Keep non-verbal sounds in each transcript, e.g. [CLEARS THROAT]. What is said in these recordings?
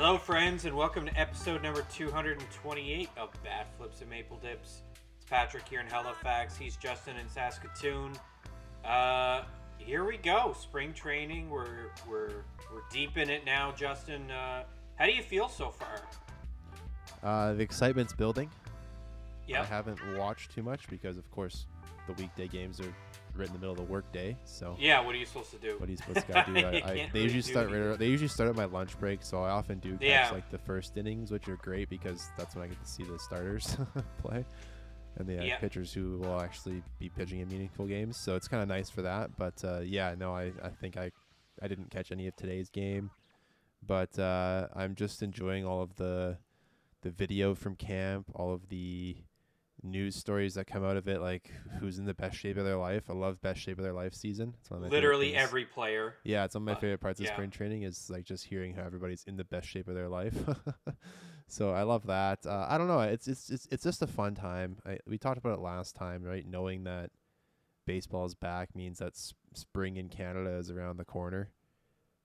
Hello, friends, and welcome to episode number 228 of Bat Flips and Maple Dips. It's Patrick here in Halifax. He's Justin in Saskatoon. Uh, here we go. Spring training. We're we're we're deep in it now. Justin, uh, how do you feel so far? Uh, the excitement's building. Yeah. I haven't watched too much because, of course, the weekday games are right in the middle of the workday. So Yeah. What are you supposed to do? what are you supposed to [LAUGHS] do? I, I, they really usually start. Right, they usually start at my lunch break, so I often do catch Yeah. like the first innings, which are great because that's when I get to see the starters [LAUGHS] play and the uh, Yeah. pitchers who will actually be pitching in meaningful games. So it's kind of nice for that. But uh, yeah, no, I, I think I I didn't catch any of today's game, but uh, I'm just enjoying all of the the video from camp, all of the news stories that come out of it, like who's in the best shape of their life. I love best shape of their life season. It's one of my Literally every player. Yeah, it's one of my Uh, favorite parts of yeah. spring training is like just hearing how everybody's in the best shape of their life. [LAUGHS] so I love that. Uh, I don't know. It's it's it's it's just a fun time. I, we talked about it last time, right? Knowing that baseball's back means that s- spring in Canada is around the corner.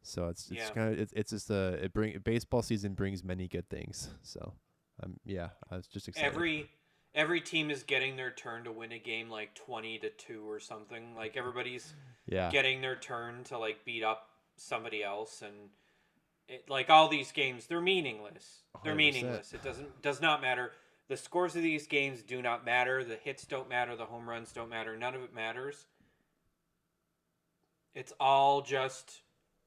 So it's it's Yeah. kind of it's it's just a it bring baseball season brings many good things. So um yeah, I was just excited. Every every team is getting their turn to win a game like 20 to 2 or something. Like everybody's yeah getting their turn to like beat up somebody else and it, like all these games they're meaningless they're 100%. meaningless it doesn't does not matter the scores of these games do not matter the hits don't matter the home runs don't matter none of it matters it's all just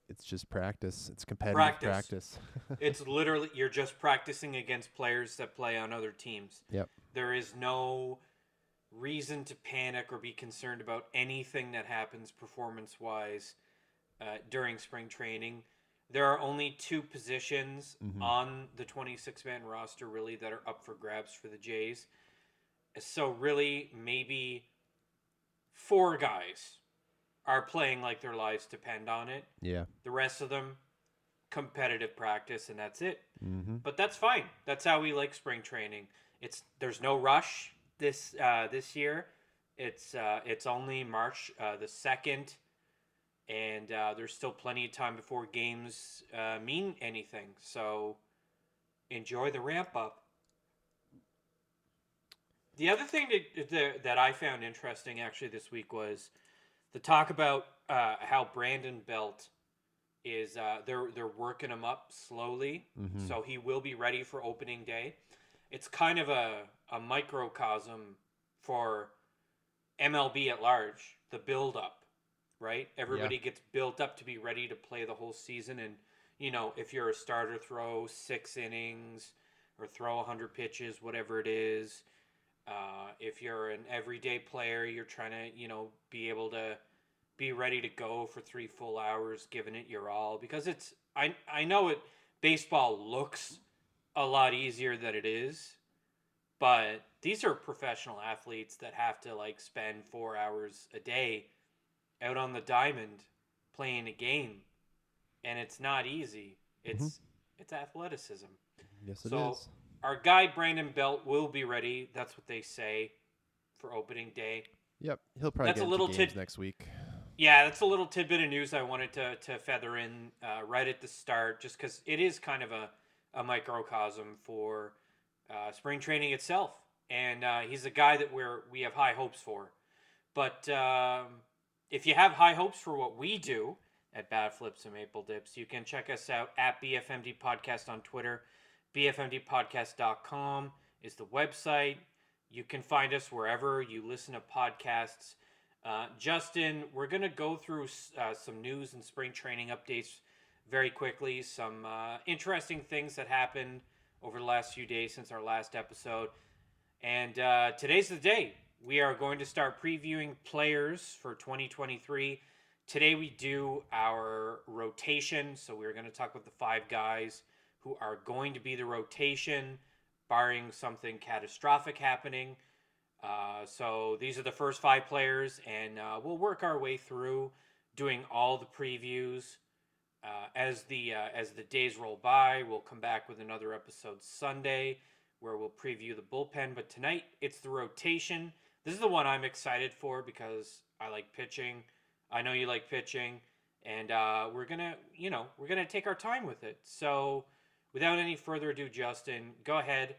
it's just practice. It's competitive Practice. practice. [LAUGHS] it's literally you're just practicing against players that play on other teams yep. There is no reason to panic or be concerned about anything that happens performance wise uh, during spring training. There are only two positions Mhm. on the 26 man roster, really, that are up for grabs for the Jays. So, really, maybe four guys are playing like their lives depend on it. Yeah. The rest of them, competitive practice, and that's it Mm-hmm. but that's fine. That's how we like spring training. It's there's no rush this uh, this year. It's uh, it's only March uh, the second, and uh, there's still plenty of time before games uh, mean anything. So enjoy the ramp up. The other thing that, that that I found interesting actually this week was the talk about uh, how Brandon Belt is uh, they're they're working him up slowly, Mhm. so he will be ready for opening day. It's kind of a a microcosm for MLB at large, the build up, right? Everybody gets built up to be ready to play the whole season, and you know if you're a starter, throw six innings or throw 100 pitches, whatever it is. Uh, if you're an everyday player, you're trying to, you know, be able to be ready to go for three full hours, giving it your all. Because it's, I, I know it, baseball looks a lot easier than it is, but these are professional athletes that have to like spend four hours a day out on the diamond playing a game, and it's not easy. Mm-hmm. It's, it's athleticism Yes, it is. So, our guy Brandon Belt will be ready. That's what they say for opening day. Yep. He'll probably That's get a little games tid- next week. Yeah, that's a little tidbit of news I wanted to, to feather in uh, right at the start, just because it is kind of a, a microcosm for uh, spring training itself. And uh, he's a guy that we're, we have high hopes for. But um, if you have high hopes for what we do at Bat Flips and Maple Dips, you can check us out at BFMD Podcast on Twitter. BFMDpodcast.com is the website. You can find us wherever you listen to podcasts. Uh, Justin, we're going to go through uh, some news and spring training updates very quickly. Some uh, interesting things that happened over the last few days since our last episode. And uh, today's the day. We are going to start previewing players for 2023. Today we do our rotation. So we're going to talk with the five guys who are going to be the rotation, barring something catastrophic happening. Uh, so these are the first five players, and uh, we'll work our way through doing all the previews uh, as the uh, as the days roll by. We'll come back with another episode Sunday where we'll preview the bullpen. But tonight it's the rotation. This is the one I'm excited for because I like pitching. I know you like pitching, and uh, we're gonna you know we're gonna take our time with it. So without any further ado, Justin, go ahead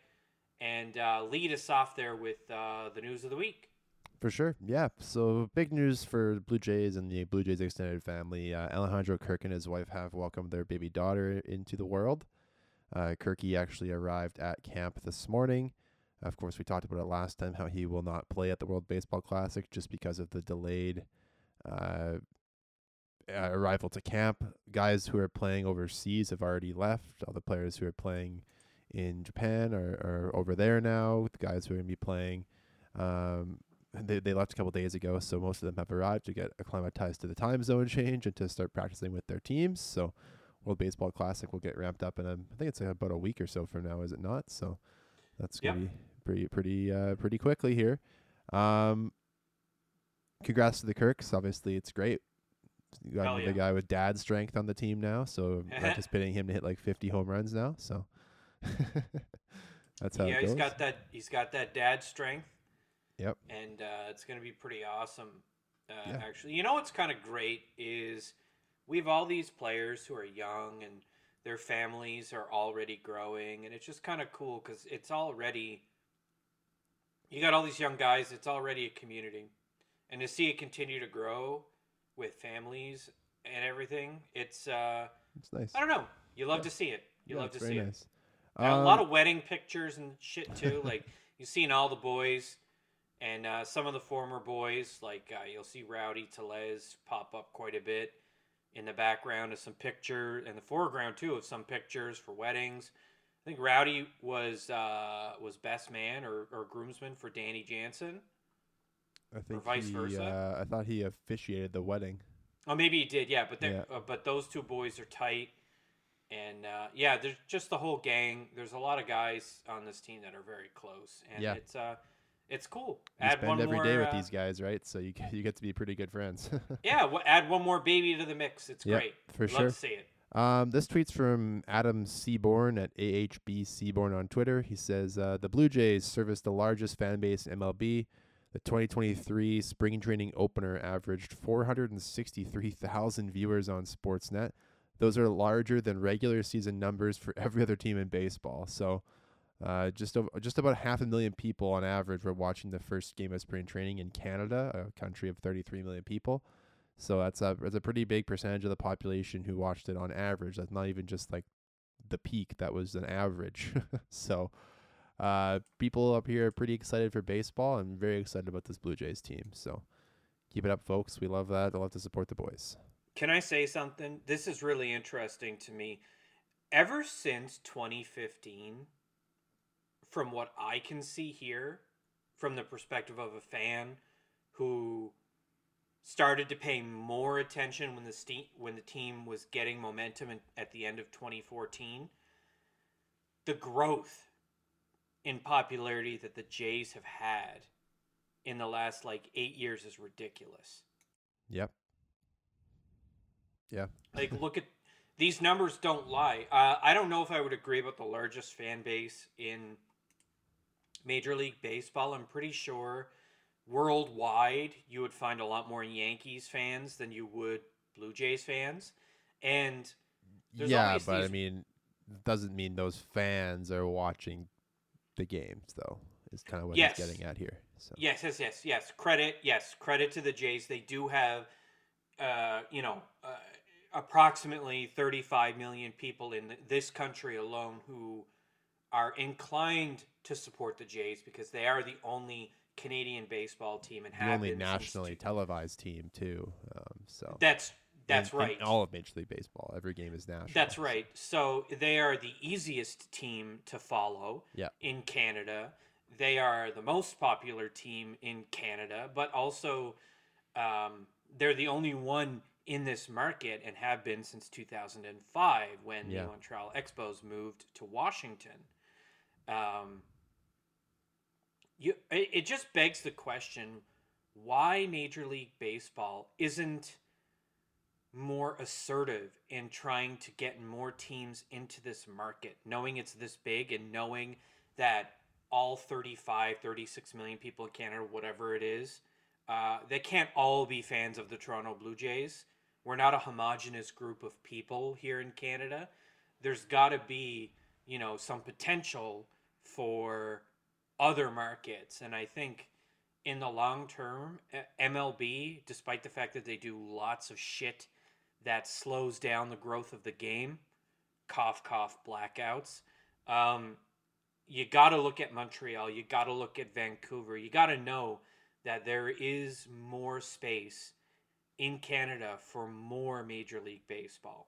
and uh, lead us off there with uh, the news of the week. For sure. Yeah. So big news for Blue Jays and the Blue Jays extended family. Uh, Alejandro Kirk and his wife have welcomed their baby daughter into the world. Uh, Kirky actually arrived at camp this morning. Of course, we talked about it last time how he will not play at the World Baseball Classic just because of the delayed uh, uh, arrival to camp. Guys who are playing overseas have already left. All the players who are playing in Japan are, are over there now. The guys who are going to be playing um, they, they left a couple days ago, so most of them have arrived to get acclimatized to the time zone [LAUGHS] change and to start practicing with their teams. So, World Baseball Classic will get ramped up in a, I think it's about a week or so from now, is it not? So, that's gonna be pretty pretty uh, pretty quickly here. Um, congrats to the Kirks. Obviously, it's great. You got yeah. guy with dad strength on the team now, so I'm [LAUGHS] anticipating him to hit like 50 home runs now. So [LAUGHS] that's how yeah, he's got that. He's got that dad strength. Yep. And uh, it's going to be pretty awesome. Uh, Yeah. Actually, you know what's kind of great is we have all these players who are young and their families are already growing, and it's just kind of cool because it's already you got all these young guys. It's already a community, and to see it continue to grow with families and everything, it's uh, It's nice. I don't know. You love Yeah. to see it. You Yeah, love to see very it. Nice. Uh, a lot Um, of wedding pictures and shit too. [LAUGHS] like you've seen all the boys, and uh, some of the former boys. Like uh, you'll see Rowdy Tellez pop up quite a bit in the background of some picture, in the foreground too of some pictures for weddings. I think Rowdy was uh, was best man or, or groomsman for Danny Jansen. I think vice he, versa? Uh, I thought he officiated the wedding. Oh, maybe he did, yeah. But Yeah. uh, but those two boys are tight, and uh, yeah, there's just the whole gang. There's a lot of guys on this team that are very close, and Yeah. it's uh, it's cool. You add spend one every more, day with uh, these guys, right? So you get- you get to be pretty good friends. [LAUGHS] Yeah, w- add one more baby to the mix. It's Yep, great. for Love sure. to see it. Um, this tweet's from Adam Seaborn at AHB Seaborn on Twitter. He says uh, the Blue Jays service the largest fan base in MLB. The 2023 spring training opener averaged 463,000 viewers on Sportsnet. Those are larger than regular season numbers for [LAUGHS] every other team in baseball. So, uh, just just about half a million people on average were watching the first game of spring training in Canada, a country of 33 million people. So that's a that's a pretty big percentage of the population who watched it on average. That's not even just like the peak. That was an average. [LAUGHS] so uh, people up here are pretty excited for baseball. and very excited about this Blue Jays team. So keep it up, folks. We love that. I love to support the boys. Can I say something? This is really interesting to me. Ever since 2015, from what I can see here, from the perspective of a fan who started to pay more attention when the when the team was getting momentum at the end of 2014, the growth in popularity that the Jays have had in the last like 8 years is ridiculous. Yep. Yeah. Like, look at these numbers don't lie. Uh, I don't know if I would agree about the largest fan base in Major League Baseball. I'm pretty sure worldwide you would find a lot more Yankees fans than you would Blue Jays fans. And There's yeah, but I these- mean, doesn't mean those fans are watching the games though. Is kind of what Yes. he's getting at here. So yes, yes, yes, yes. Credit, yes, credit to the Jays. They do have, uh, you know, uh, approximately 35 million people in this country alone who are inclined to support the Jays because they are the only Canadian baseball team and the have only nationally televised team too. Um, so That's that's in- in right. all of Major League Baseball, every game is national. That's right. So they are the easiest team to follow Yeah. in Canada. They are the most popular team in Canada, but also um, they're the only one in this market and have been since 2005 when Yeah. the Montreal Expos moved to Washington. Um, you, it, it just begs the question why Major League Baseball isn't more assertive in trying to get more teams into this market, knowing it's this big and knowing that all 35, 36 million people in Canada, whatever it is, uh, they can't all be fans of the Toronto Blue Jays. We're not a homogenous group of people here in Canada. There's got to be you know, some potential for other markets. And I think in the long term, eh, MLB, despite the fact that they do lots of shit that slows down the growth of the game, cough, cough, blackouts, um, you got to look at Montreal. You got to look at Vancouver. You got to know that there is more space in Canada for more Major League Baseball.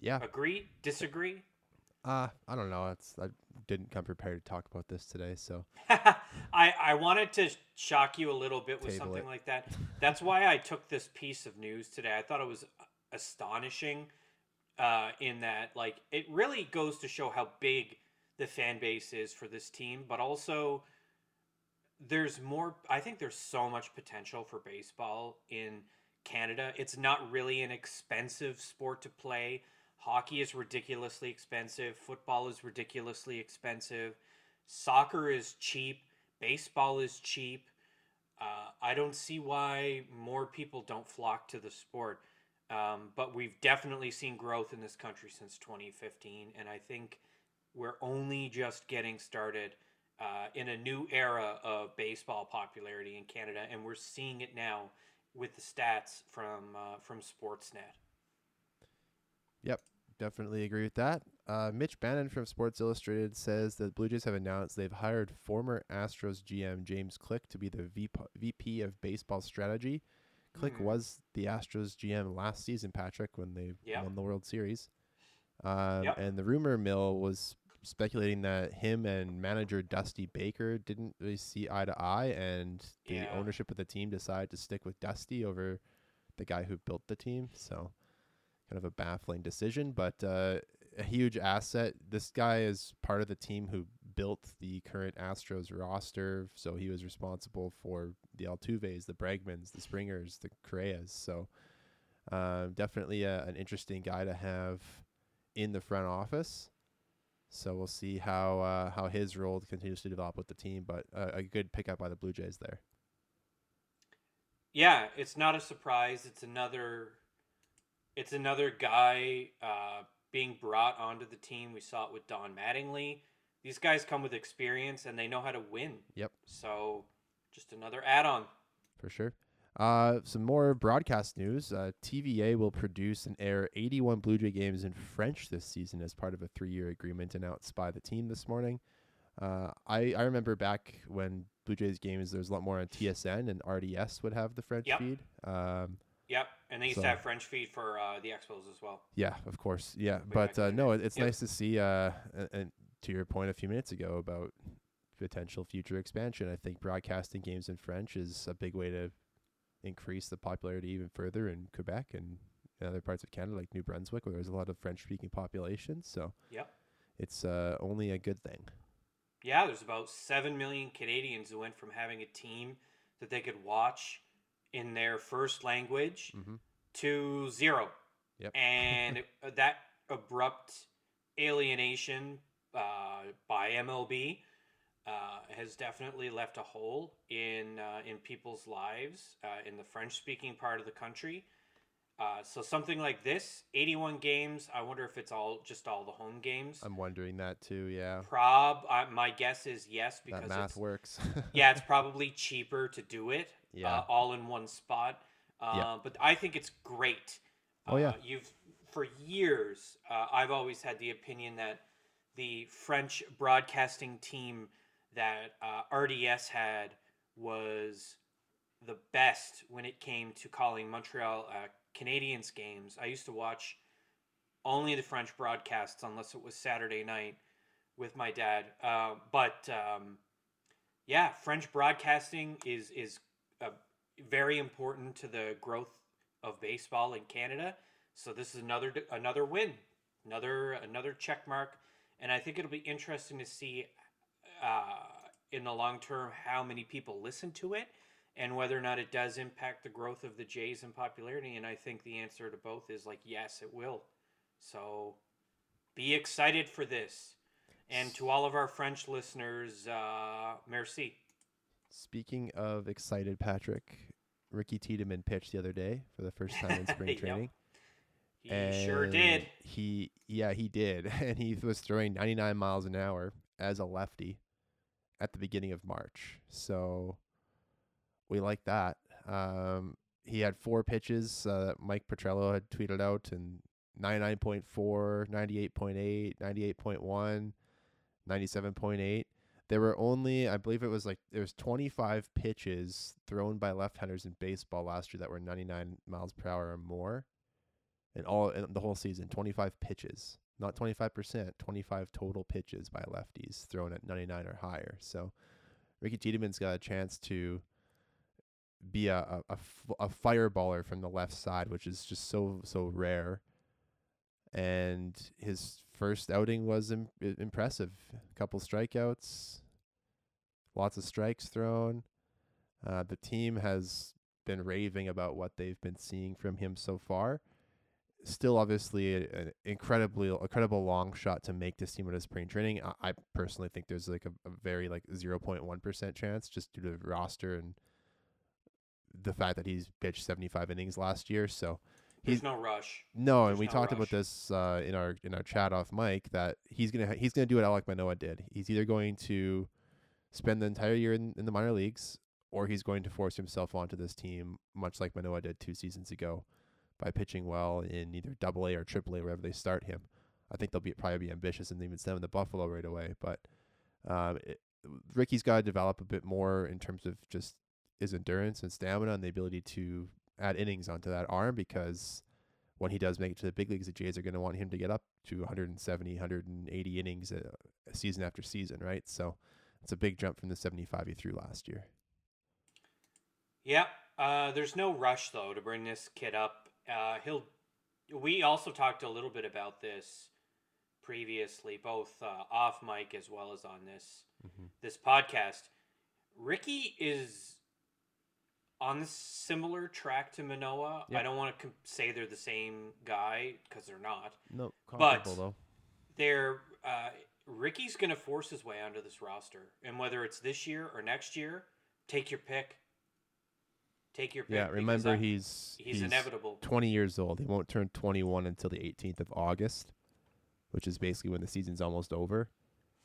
Yeah. Agree? Disagree? Uh, I don't know. It's I didn't come prepared to talk about this today, so [LAUGHS] I I wanted to shock you a little bit with Table something it. like that. That's why I took this piece of news today. I thought it was astonishing uh, in that like it really goes to show how big the fan base is for this team, but also there's more I think there's so much potential for baseball in Canada. It's not really an expensive sport to play. Hockey is ridiculously expensive. Football is ridiculously expensive. Soccer is cheap. Baseball is cheap. Uh, I don't see why more people don't flock to the sport. Um, but we've definitely seen growth in this country since 2015. And I think we're only just getting started uh, in a new era of baseball popularity in Canada. And we're seeing it now with the stats from, uh, from Sportsnet. Yep, definitely agree with that. Uh, Mitch Bannon from Sports Illustrated says that Blue Jays have announced they've hired former Astros GM James Click to be the VP, VP of baseball strategy. Click Hmm. was the Astros GM last season, Patrick, when they Yep. won the World Series. Um, Yep. And the rumor mill was speculating that him and manager Dusty Baker didn't really see eye to eye, and the Yeah. ownership of the team decided to stick with Dusty over the guy who built the team. So, kind of a baffling decision, but uh, a huge asset. This guy is part of the team who built the current Astros roster, so he was responsible for the Altuves, the Bregmans, the Springers, the Correas. So, um, definitely a, an interesting guy to have in the front office. So we'll see how uh, how his role continues to develop with the team, but uh, a good pickup by the Blue Jays there. Yeah, it's not a surprise. It's another it's another guy uh, being brought onto the team. We saw it with Don Mattingly. These guys come with experience and they know how to win. Yep. So just another add-on. For sure. Uh, some more broadcast news. Uh, TVA will produce and air 81 Blue Jay games in French this season as part of a three-year agreement announced by the team this morning. Uh, I I remember back when Blue Jays games, there was a lot more on TSN and RDS would have the French Yep. feed. Um, Yep, and they used So- to have French feed for uh, the Expos as well. Yeah, of course. Yeah, but uh, no, it's Yep. nice to see. Uh, and, and to your point a few minutes ago about potential future expansion, I think broadcasting games in French is a big way to increase the popularity even further in Quebec and other parts of Canada, like New Brunswick, where there's a lot of French-speaking populations. So Yep. it's uh, only a good thing. Yeah, there's about 7 million Canadians who went from having a team that they could watch in their first language Mm-hmm. to zero. Yep. And [LAUGHS] that abrupt alienation uh, by MLB uh, has definitely left a hole in uh, in people's lives uh, in the French speaking part of the country. Uh, so something like this, 81 games. I wonder if it's all just all the home games. I'm wondering that too. Yeah, Prob, uh, my guess is yes because that math it's, works. [LAUGHS] yeah, it's probably cheaper to do it Yeah. uh, all in one spot. Uh, Yeah. But I think it's great. Oh, yeah. You've for years. Uh, I've always had the opinion that the French broadcasting team that uh, RDS had was the best when it came to calling Montreal uh, Canadiens games. I used to watch only the French broadcasts unless it was Saturday night with my dad. Uh, but um, yeah, French broadcasting is is uh, very important to the growth of baseball in Canada. So this is another another win, another another check mark, and I think it'll be interesting to see uh, in the long term how many people listen to it and whether or not it does impact the growth of the Jays in popularity. And I think the answer to both is like yes, it will. So be excited for this. And to all of our French listeners, uh, merci. Speaking of excited, Patrick, Ricky Tiedemann pitched the other day for the first time in [LAUGHS] spring Yep. training. He sure did. He yeah, he did. [LAUGHS] And he was throwing 99 miles an hour as a lefty at the beginning of March. So we like that. Um, he had four pitches uh, that Mike Petriello had tweeted out and 99.4, 98.8, 98.1, 97.8. There were only, I believe it was like, there was 25 pitches thrown by left-handers in baseball last year that were 99 miles per hour or more And all in the whole season 25 pitches not 25% 25 total pitches by lefties thrown at 99 or higher. So ricky tiedemann has got a chance to be a, a, a fireballer from the left side which is just so so rare. And his first outing was Im- impressive. A couple strikeouts lots of strikes thrown. Uh, the team has been raving about what they've been seeing from him so far still obviously an incredibly incredible long shot to make this team out of spring training. I, I personally think there's like a, a very like zero point one percent chance just due to the roster and the fact that he's pitched seventy five innings last year. So he's no rush. No, There's and we no talked about this uh, in our in our chat off mic that he's gonna ha- he's gonna do what Alek Manoah did. He's either going to spend the entire year in, in the minor leagues or he's going to force himself onto this team, much like Manoah did two seasons ago by pitching well in either double A or triple A, wherever they start him. I think they'll be probably be ambitious and even send him to Buffalo right away. But um, it, Ricky's got to develop a bit more in terms of just his endurance and stamina and the ability to add innings onto that arm because when he does make it to the big leagues, the Jays are going to want him to get up to 170, 180 innings a season after season, right? So it's a big jump from the 75 he threw last year. Yeah. Uh, there's no rush though to bring this kid up. Uh, he'll. We also talked a little bit about this previously, both uh, off mic as well as on this Mm-hmm. this podcast. Ricky is on the similar track to Manoah. I don't want to com- say they're the same guy because they're not. No, But- though. They're uh, Ricky's going to force his way onto this roster, and whether it's this year or next year, take your pick. Take your pick. Yeah, remember I- he's he's, inevitable. 20 years old. He won't turn 21 until the 18th of August, which is basically when the season's almost over.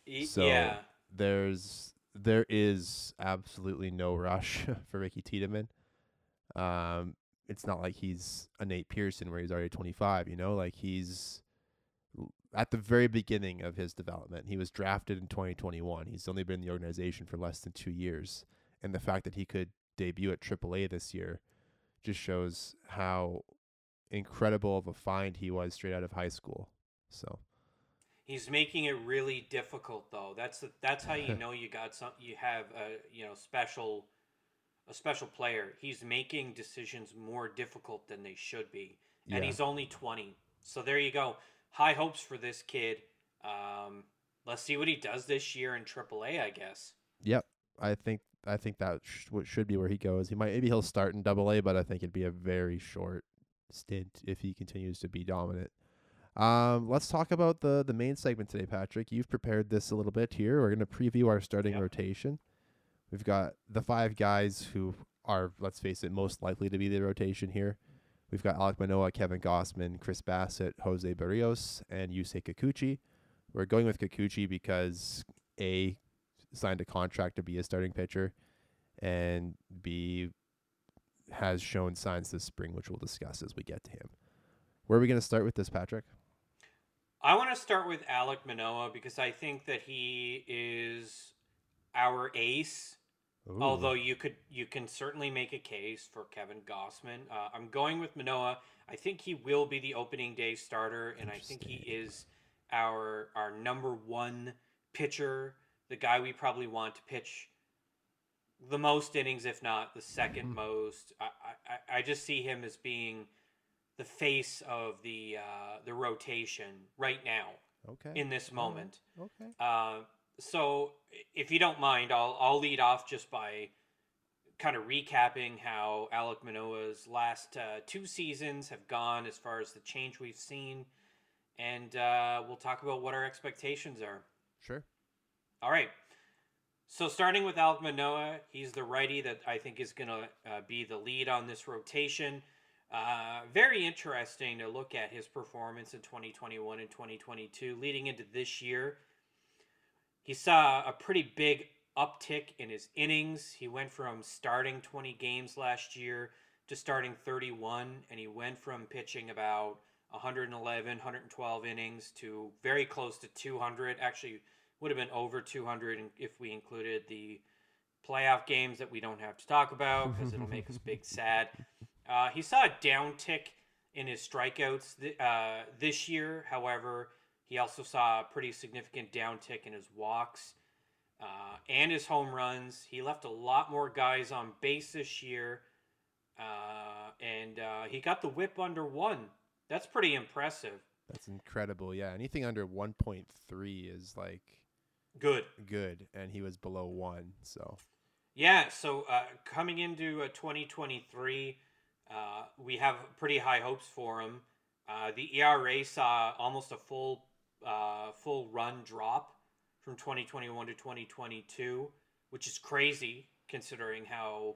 Y- So yeah, there's there is absolutely no rush [LAUGHS] for Ricky Tiedemann. Um, it's not like he's a Nate Pearson where he's already 25. You know, like he's at the very beginning of his development. He was drafted in 2021. He's only been in the organization for less than two years, and the fact that he could debut at AAA this year just shows how incredible of a find he was straight out of high school. So he's making it really difficult though. That's the, that's how you [LAUGHS] know you got some. You have a you know special a special player. He's making decisions more difficult than they should be, and Yeah. he's only twenty. So there you go. High hopes for this kid. Um, let's see what he does this year in AAA. I guess. Yep, I think I think that sh- what should be where he goes. He might maybe he'll start in Double A, but I think it'd be a very short stint if he continues to be dominant. Um, let's talk about the the main segment today, Patrick. You've prepared this a little bit here. We're gonna preview our starting Yep. rotation. We've got the five guys who are, let's face it, most likely to be the rotation here. We've got Alek Manoah, Kevin Gausman, Chris Bassitt, José Berríos, and Yusei Kikuchi. We're going with Kikuchi because A signed a contract to be a starting pitcher, and B has shown signs this spring, which we'll discuss as we get to him. Where are we going to start with this, Patrick? I want to start with Alek Manoah because I think that he is our ace. Although you could, you can certainly make a case for Kevin Gausman. Uh, I'm going with Manoah. I think he will be the opening day starter, and I think he is our our number one pitcher, the guy we probably want to pitch the most innings, if not the 2nd Mhm. most. I, I I just see him as being the face of the uh, the rotation right now okay. in this moment. okay. Uh, so, if you don't mind, I'll I'll lead off just by kind of recapping how Alek Manoah's last uh, two seasons have gone as far as the change we've seen, and uh, we'll talk about what our expectations are. Sure. All right. So starting with Alek Manoah, he's the righty that I think is going to uh, be the lead on this rotation. Uh, very interesting to look at his performance in 2021 and 2022. Leading into this year, he saw a pretty big uptick in his innings. He went from starting 20 games last year to starting 31, and he went from pitching about 111, 112 innings to very close to 200. Actually, would have been over 200 if we included the playoff games that we don't have to talk about because it'll make us big [LAUGHS] sad. Uh, he saw a downtick in his strikeouts th- uh, this year. However, he also saw a pretty significant downtick in his walks uh, and his home runs. He left a lot more guys on base this year, uh, and uh, he got the whip under one. That's pretty impressive. That's incredible. Yeah, anything under 1.3 is like Good. good, and he was below one. So Yeah, so uh, coming into uh, 2023, uh, we have pretty high hopes for him. Uh, the ERA saw almost a full uh, full run drop from 2021 to 2022, which is crazy considering how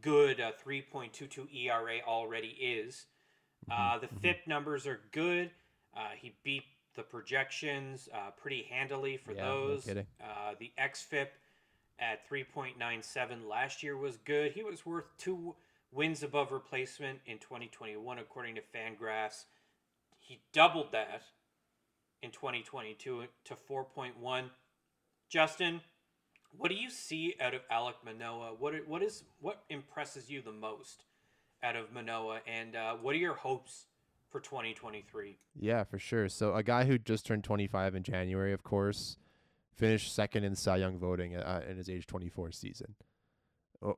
good a 3.22 ERA already is. Uh, the FIP numbers are good. Uh, he beat the projections uh, pretty handily for Yeah, those. kidding. Uh, the XFIP at 3.97 last year was good. He was worth two wins above replacement in 2021, according to Fangraphs. He doubled that in 2022 to 4.1. Justin, what do you see out of Alek Manoah? What what is what impresses you the most out of Manoah, and uh, what are your hopes for 2023? yeah, for sure. So a guy who just turned 25 in January, of course, finished second in Cy Young voting uh, in his age 24 season.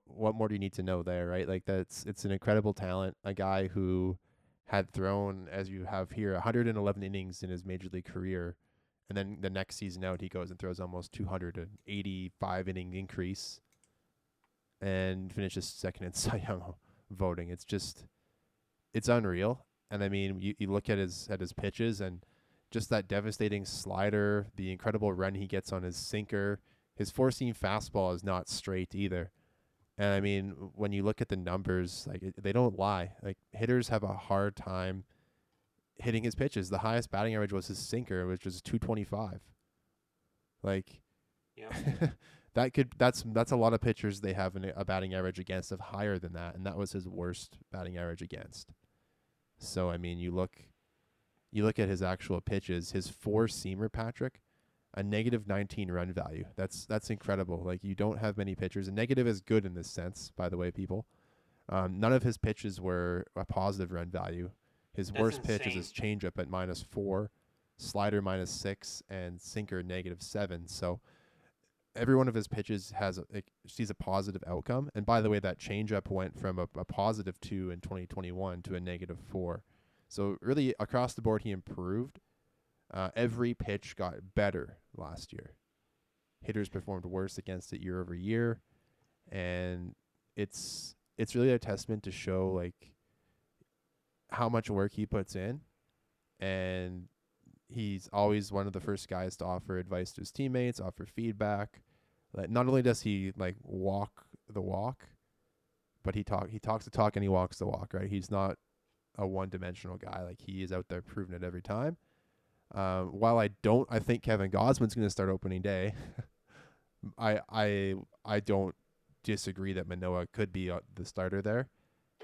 What more do you need to know there, right? Like that's it's an incredible talent. A guy who had thrown, as you have here, 111 innings in his major league career, and then the next season out he goes and throws almost 285 inning increase, and finishes second in [LAUGHS] Cy Young voting. It's just, it's unreal. And I mean, you, you look at his at his pitches and just that devastating slider, the incredible run he gets on his sinker. His four seam fastball is not straight either. And I mean, when you look at the numbers, like it, they don't lie. Like hitters have a hard time hitting his pitches. The highest batting average was his sinker, which was 225. Like Yeah. [LAUGHS] that could that's that's a lot of pitchers they have an, a batting average against of higher than that, and that was his worst batting average against. So I mean, you look, you look at his actual pitches. His four seamer, Patrick, a negative 19 run value. That's that's incredible. Like you don't have many pitchers. And negative is good in this sense, by the way, people. Um, none of his pitches were a positive run value. His That's worst pitch is his changeup at minus four, slider minus six, and sinker negative seven. So every one of his pitches has a, it sees a positive outcome. And by the way, that changeup went from a, a positive two in 2021 to a negative four. So really across the board, he improved. Uh, every pitch got better last year. Hitters performed worse against it year over year, and it's it's really a testament to show like how much work he puts in, and he's always one of the first guys to offer advice to his teammates, offer feedback. Like not only does he like walk the walk, but he talk he talks the talk and he walks the walk. Right? He's not a one dimensional guy. Like he is out there proving it every time. Um, while I don't, I think Kevin Gausman's going to start opening day. [LAUGHS] I I I don't disagree that Manoah could be uh, the starter there.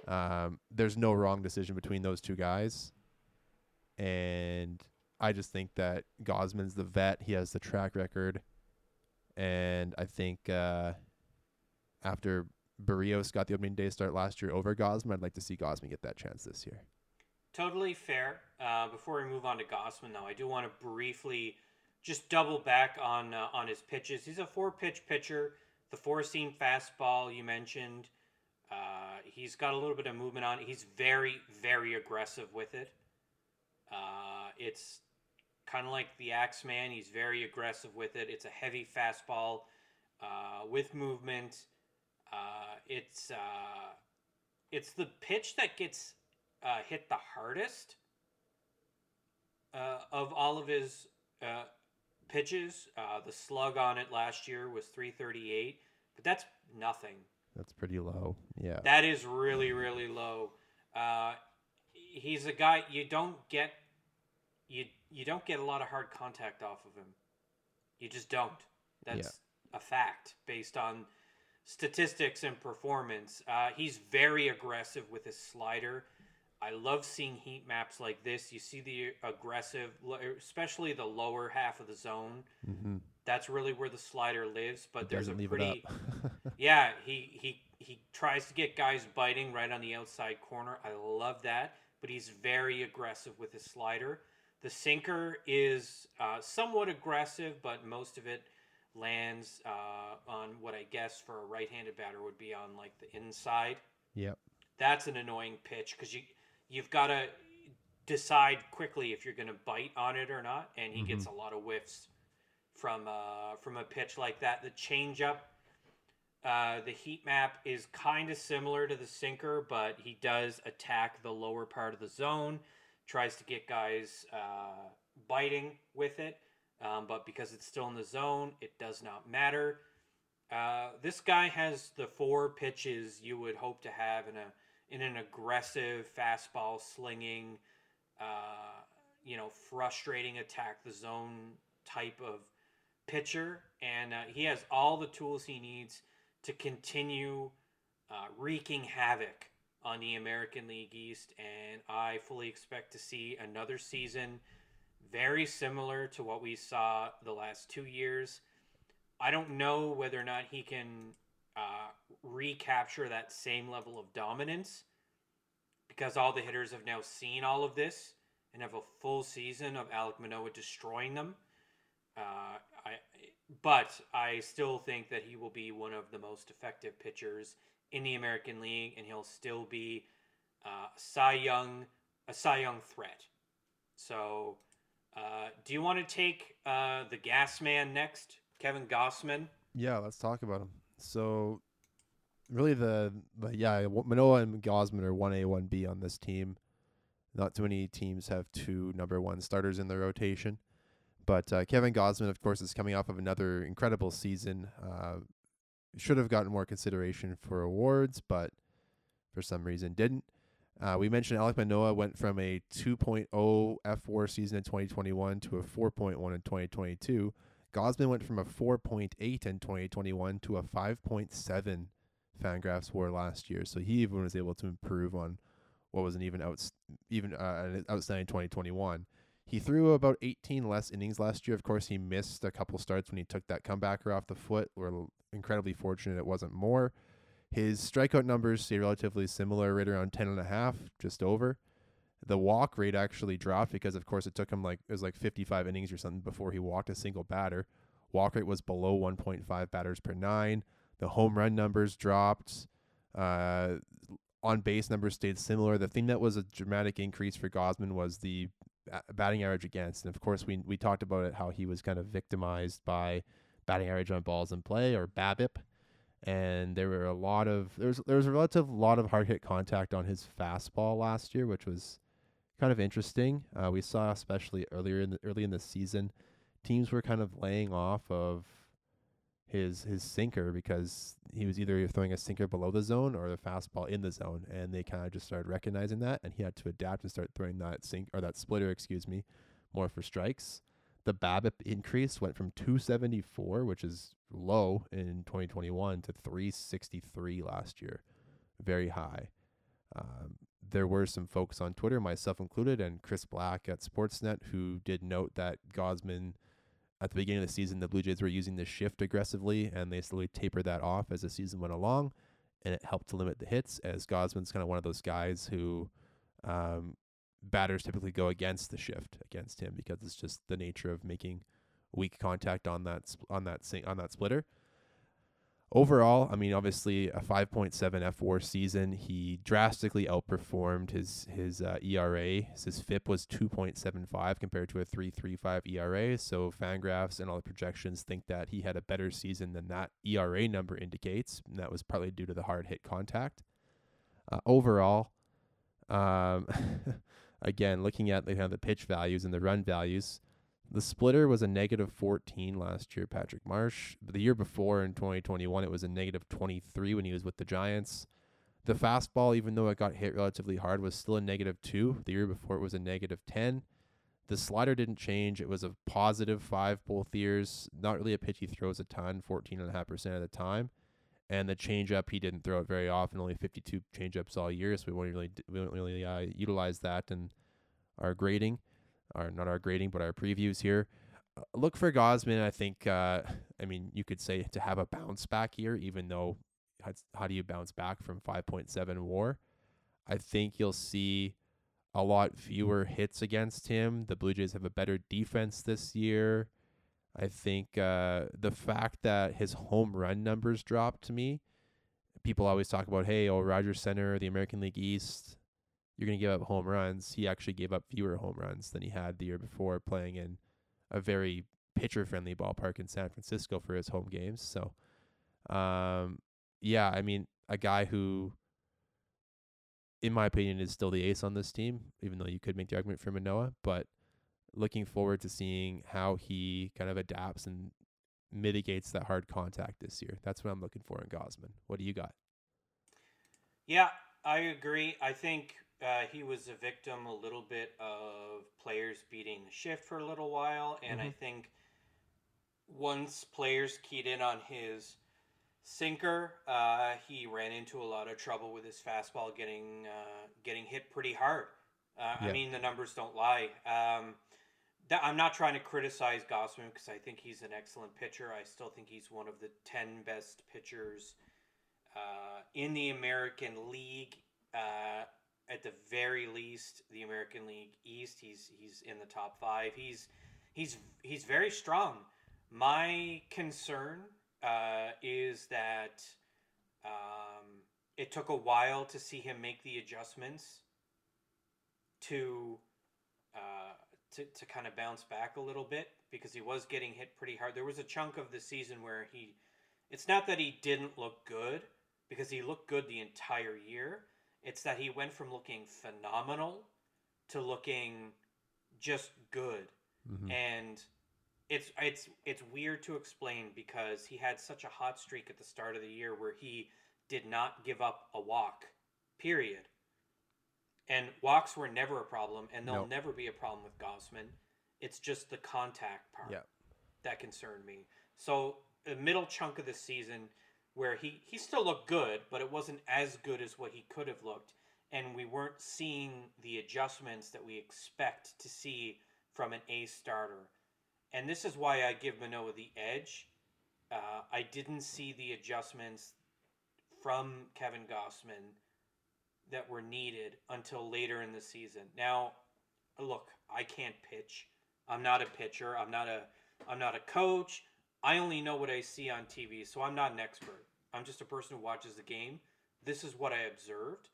Um, there's no wrong decision between those two guys, and I just think that Gausman's the vet. He has the track record, and I think uh, after Berríos got the opening day start last year over Gausman, I'd like to see Gausman get that chance this year. Totally fair. Uh, before we move on to Gausman, though, I do want to briefly just double back on uh, on his pitches. He's a four pitch pitcher. The four seam fastball you mentioned. Uh, he's got a little bit of movement on it. He's very very aggressive with it. Uh, it's kind of like the Axeman. He's very aggressive with it. It's a heavy fastball uh, with movement. Uh, it's uh, it's the pitch that gets uh, hit the hardest uh, of all of his uh, pitches. Uh, the slug on it last year was 338, but that's nothing. That's pretty low. Yeah. That is really, really low. Uh, he's a guy you don't get you you don't get a lot of hard contact off of him. You just don't. That's a fact based on statistics and performance. Uh, he's very aggressive with his slider. I love seeing heat maps like this. You see the aggressive, especially the lower half of the zone. Mm-hmm. That's really where the slider lives. But there's a pretty, [LAUGHS] yeah. He he he tries to get guys biting right on the outside corner. I love that. But he's very aggressive with his slider. The sinker is uh, somewhat aggressive, but most of it lands uh, on what I guess for a right-handed batter would be on like the inside. yep. That's an annoying pitch because you you've got to decide quickly if you're going to bite on it or not, and he gets a lot of whiffs from uh, from a pitch like that. The changeup, uh, the heat map is kind of similar to the sinker, but he does attack the lower part of the zone, tries to get guys uh, biting with it. Um, but because it's still in the zone, it does not matter. Uh, this guy has the four pitches you would hope to have in a in an aggressive fastball slinging, uh, you know, frustrating attack the zone type of pitcher, and uh, he has all the tools he needs to continue uh, wreaking havoc on the American League East. And I fully expect to see another season very similar to what we saw the last two years. I don't know whether or not he can uh, recapture that same level of dominance because all the hitters have now seen all of this and have a full season of Alek Manoah destroying them. Uh, I, but I still think that he will be one of the most effective pitchers in the American League, and he'll still be uh, Cy Young, a Cy Young threat. So, uh, do you want to take uh, the Gas Man next, Kevin Gausman? Yeah, let's talk about him. So, really, the, the yeah, Manoah and Gausman are one A, one B on this team. Not too many teams have two number one starters in their rotation, but uh, Kevin Gausman, of course, is coming off of another incredible season. Uh, should have gotten more consideration for awards, but for some reason didn't. Uh, we mentioned Alek Manoah went from a 2.0 fWAR season in 2021 to a 4.1 in 2022. Gausman went from a 4.8 in 2021 to a 5.7 Fangraphs WAR last year. So he even was able to improve on what was an even outs even uh, an outstanding 2021. He threw about 18 less innings last year. Of course, he missed a couple starts when he took that comebacker off the foot. We're incredibly fortunate it wasn't more. His strikeout numbers stay relatively similar, right around 10 and a half, just over. The walk rate actually dropped because, of course, it took him like it was like 55 innings or something before he walked a single batter. Walk rate was below 1.5 batters per nine. The home run numbers dropped. Uh, on base numbers stayed similar. The thing that was a dramatic increase for Gausman was the batting average against, and of course we we talked about it how he was kind of victimized by batting average on balls in play or BABIP, and there were a lot of there was there was a relative lot of hard hit contact on his fastball last year, which was kind of interesting. Uh, we saw especially earlier in the early in the season, teams were kind of laying off of his his sinker because he was either throwing a sinker below the zone or the fastball in the zone, and they kind of just started recognizing that, and he had to adapt and start throwing that sink or that splitter, excuse me, more for strikes. The BABIP increase went from 274, which is low in 2021, to 363 last year, very high. Um, there were some folks on Twitter, myself included, and Chris Black at Sportsnet, who did note that Gausman at the beginning of the season, the Blue Jays were using the shift aggressively, and they slowly tapered that off as the season went along, and it helped to limit the hits. As Gausman's kind of one of those guys who um, batters typically go against the shift against him because it's just the nature of making weak contact on that sp- on that sing- on that splitter. Overall, I mean, obviously a 5.7 fWAR season. He drastically outperformed his his uh, ERA. His FIP was 2.75 compared to a 3.35 ERA. So Fangraphs and all the projections think that he had a better season than that ERA number indicates, and that was partly due to the hard hit contact. Uh, overall, um, [LAUGHS] again, looking at the, the pitch values and the run values, the splitter was a negative 14 last year, Patrick Marsh. The year before in 2021, it was a negative 23 when he was with the Giants. The fastball, even though it got hit relatively hard, was still a negative two. The year before it was a negative 10. The slider didn't change. It was a positive five both years. Not really a pitch he throws a ton, 14.5% of the time. And the changeup, he didn't throw it very often, only 52 changeups all year. So we won't really, we won't really uh, utilize that in our grading, or not our grading, but our previews here. Uh, look for Gausman. I think, uh, [LAUGHS] I mean, you could say to have a bounce back year, even though how do you bounce back from 5.7 war? I think you'll see a lot fewer hits against him. The Blue Jays have a better defense this year. I think uh, the fact that his home run numbers dropped to me, people always talk about, hey, oh, Rogers Center, the American League East, you're going to give up home runs. He actually gave up fewer home runs than he had the year before playing in a very pitcher friendly ballpark in San Francisco for his home games. So, um, yeah, I mean, a guy who, in my opinion, is still the ace on this team, even though you could make the argument for Manoah, but looking forward to seeing how he kind of adapts and mitigates that hard contact this year. That's what I'm looking for in Gausman. What do you got? Yeah, I agree. I think uh, he was a victim a little bit of players beating the shift for a little while, and mm-hmm. I think once players keyed in on his sinker, uh, he ran into a lot of trouble with his fastball getting uh, getting hit pretty hard. Uh, yeah. I mean, the numbers don't lie. Um, that, I'm not trying to criticize Gausman because I think he's an excellent pitcher. I still think he's one of the ten best pitchers uh, in the American League. At the very least, the American League East, he's he's in the top five. He's he's he's very strong. My concern uh, is that um, it took a while to see him make the adjustments to uh, to, to kind of bounce back a little bit because he was getting hit pretty hard. There was a chunk of the season where he, it's not that he didn't look good because he looked good the entire year. It's that he went from looking phenomenal to looking just good. Mm-hmm. And it's it's it's weird to explain because he had such a hot streak at the start of the year where he did not give up a walk. Period. And walks were never a problem, and they'll nope. never be a problem with Gausman. It's just the contact part yep. that concerned me. So the middle chunk of the season, where he he still looked good, but it wasn't as good as what he could have looked, and we weren't seeing the adjustments that we expect to see from an A starter and this is why I give Manoah the edge. Uh, I didn't see the adjustments from Kevin Gausman that were needed until later in the season. Now, look, I can't pitch. I'm not a pitcher. I'm not a I'm not a coach. I only know what I see on TV, so I'm not an expert. I'm just a person who watches the game. This is what I observed.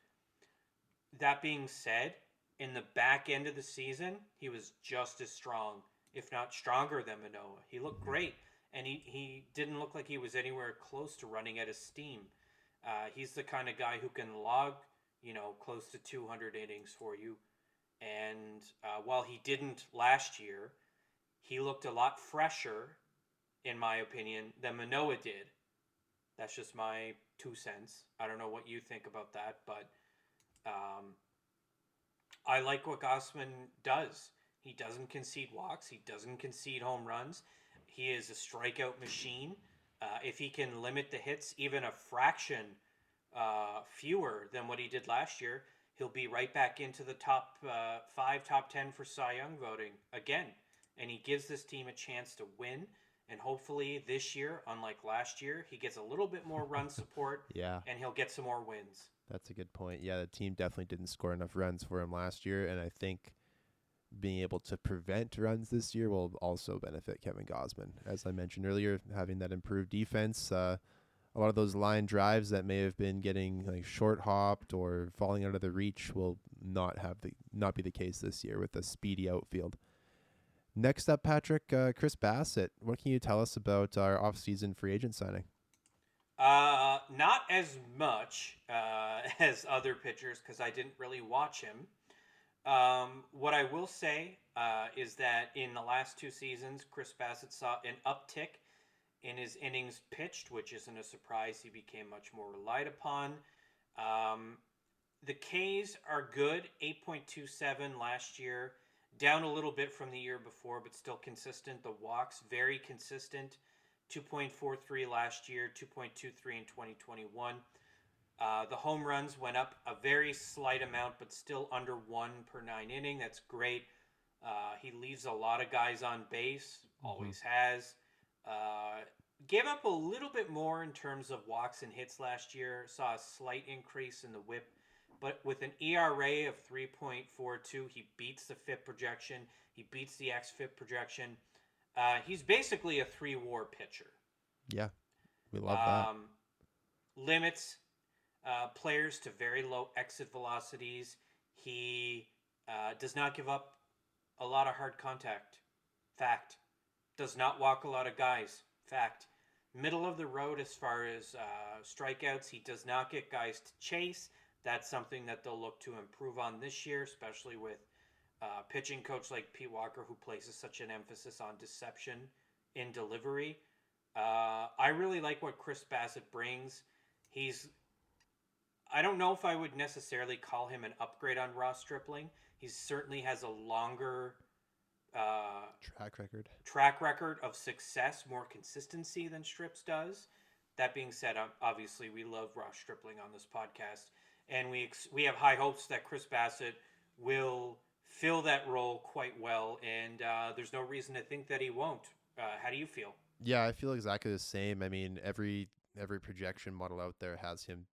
That being said, in the back end of the season, he was just as strong if not stronger than Manoah. He looked mm-hmm. great, and he, he didn't look like he was anywhere close to running out of steam. Uh, he's the kind of guy who can log, you know, close to 200 innings for you. And uh, while he didn't last year, he looked a lot fresher, in my opinion, than Manoah did. That's just my two cents. I don't know what you think about that, but um, I like what Gausman does. He doesn't concede walks. He doesn't concede home runs. He is a strikeout machine. Uh, if he can limit the hits even a fraction uh, fewer than what he did last year, he'll be right back into the top uh, five, top 10 for Cy Young voting again. And he gives this team a chance to win. And hopefully this year, unlike last year, he gets a little bit more run support. [LAUGHS] yeah. And he'll get some more wins. That's a good point. Yeah, the team definitely didn't score enough runs for him last year. And I think being able to prevent runs this year will also benefit Kevin Gausman. As I mentioned earlier, having that improved defense, uh, a lot of those line drives that may have been getting like short hopped or falling out of the reach will not have the not be the case this year with a speedy outfield. Next up, Patrick, uh, Chris Bassitt. What can you tell us about our off-season free agent signing? Uh, not as much uh, [LAUGHS] as other pitchers because I didn't really watch him. Um, what I will say uh, is that in the last two seasons, Chris Bassitt saw an uptick in his innings pitched, which isn't a surprise. He became much more relied upon. Um, the K's are good, 8.27 last year, down a little bit from the year before, but still consistent. The walks, very consistent, 2.43 last year, 2.23 in 2021. Uh, the home runs went up a very slight amount, but still under one per nine inning. That's great. Uh, he leaves a lot of guys on base, always has. Uh, gave up a little bit more in terms of walks and hits last year. Saw a slight increase in the whip, but with an ERA of 3.42, he beats the FIP projection. He beats the XFIP projection. Uh, he's basically a three WAR pitcher. Yeah, we love that. Um, limits uh, players to very low exit velocities. He uh, does not give up a lot of hard contact. Fact. Does not walk a lot of guys. Fact. Middle of the road as far as uh, strikeouts. He does not get guys to chase. That's something that they'll look to improve on this year, especially with uh, pitching coach like Pete Walker, who places such an emphasis on deception in delivery. Uh, I really like what Chris Bassitt brings. He's I don't know if I would necessarily call him an upgrade on Ross Stripling. He certainly has a longer uh, Track record. track record of success, more consistency than Strips does. That being said, obviously we love Ross Stripling on this podcast, and we ex- we have high hopes that Chris Bassitt will fill that role quite well, and uh, there's no reason to think that he won't. Uh, how do you feel? Yeah, I feel exactly the same. I mean, every every projection model out there has him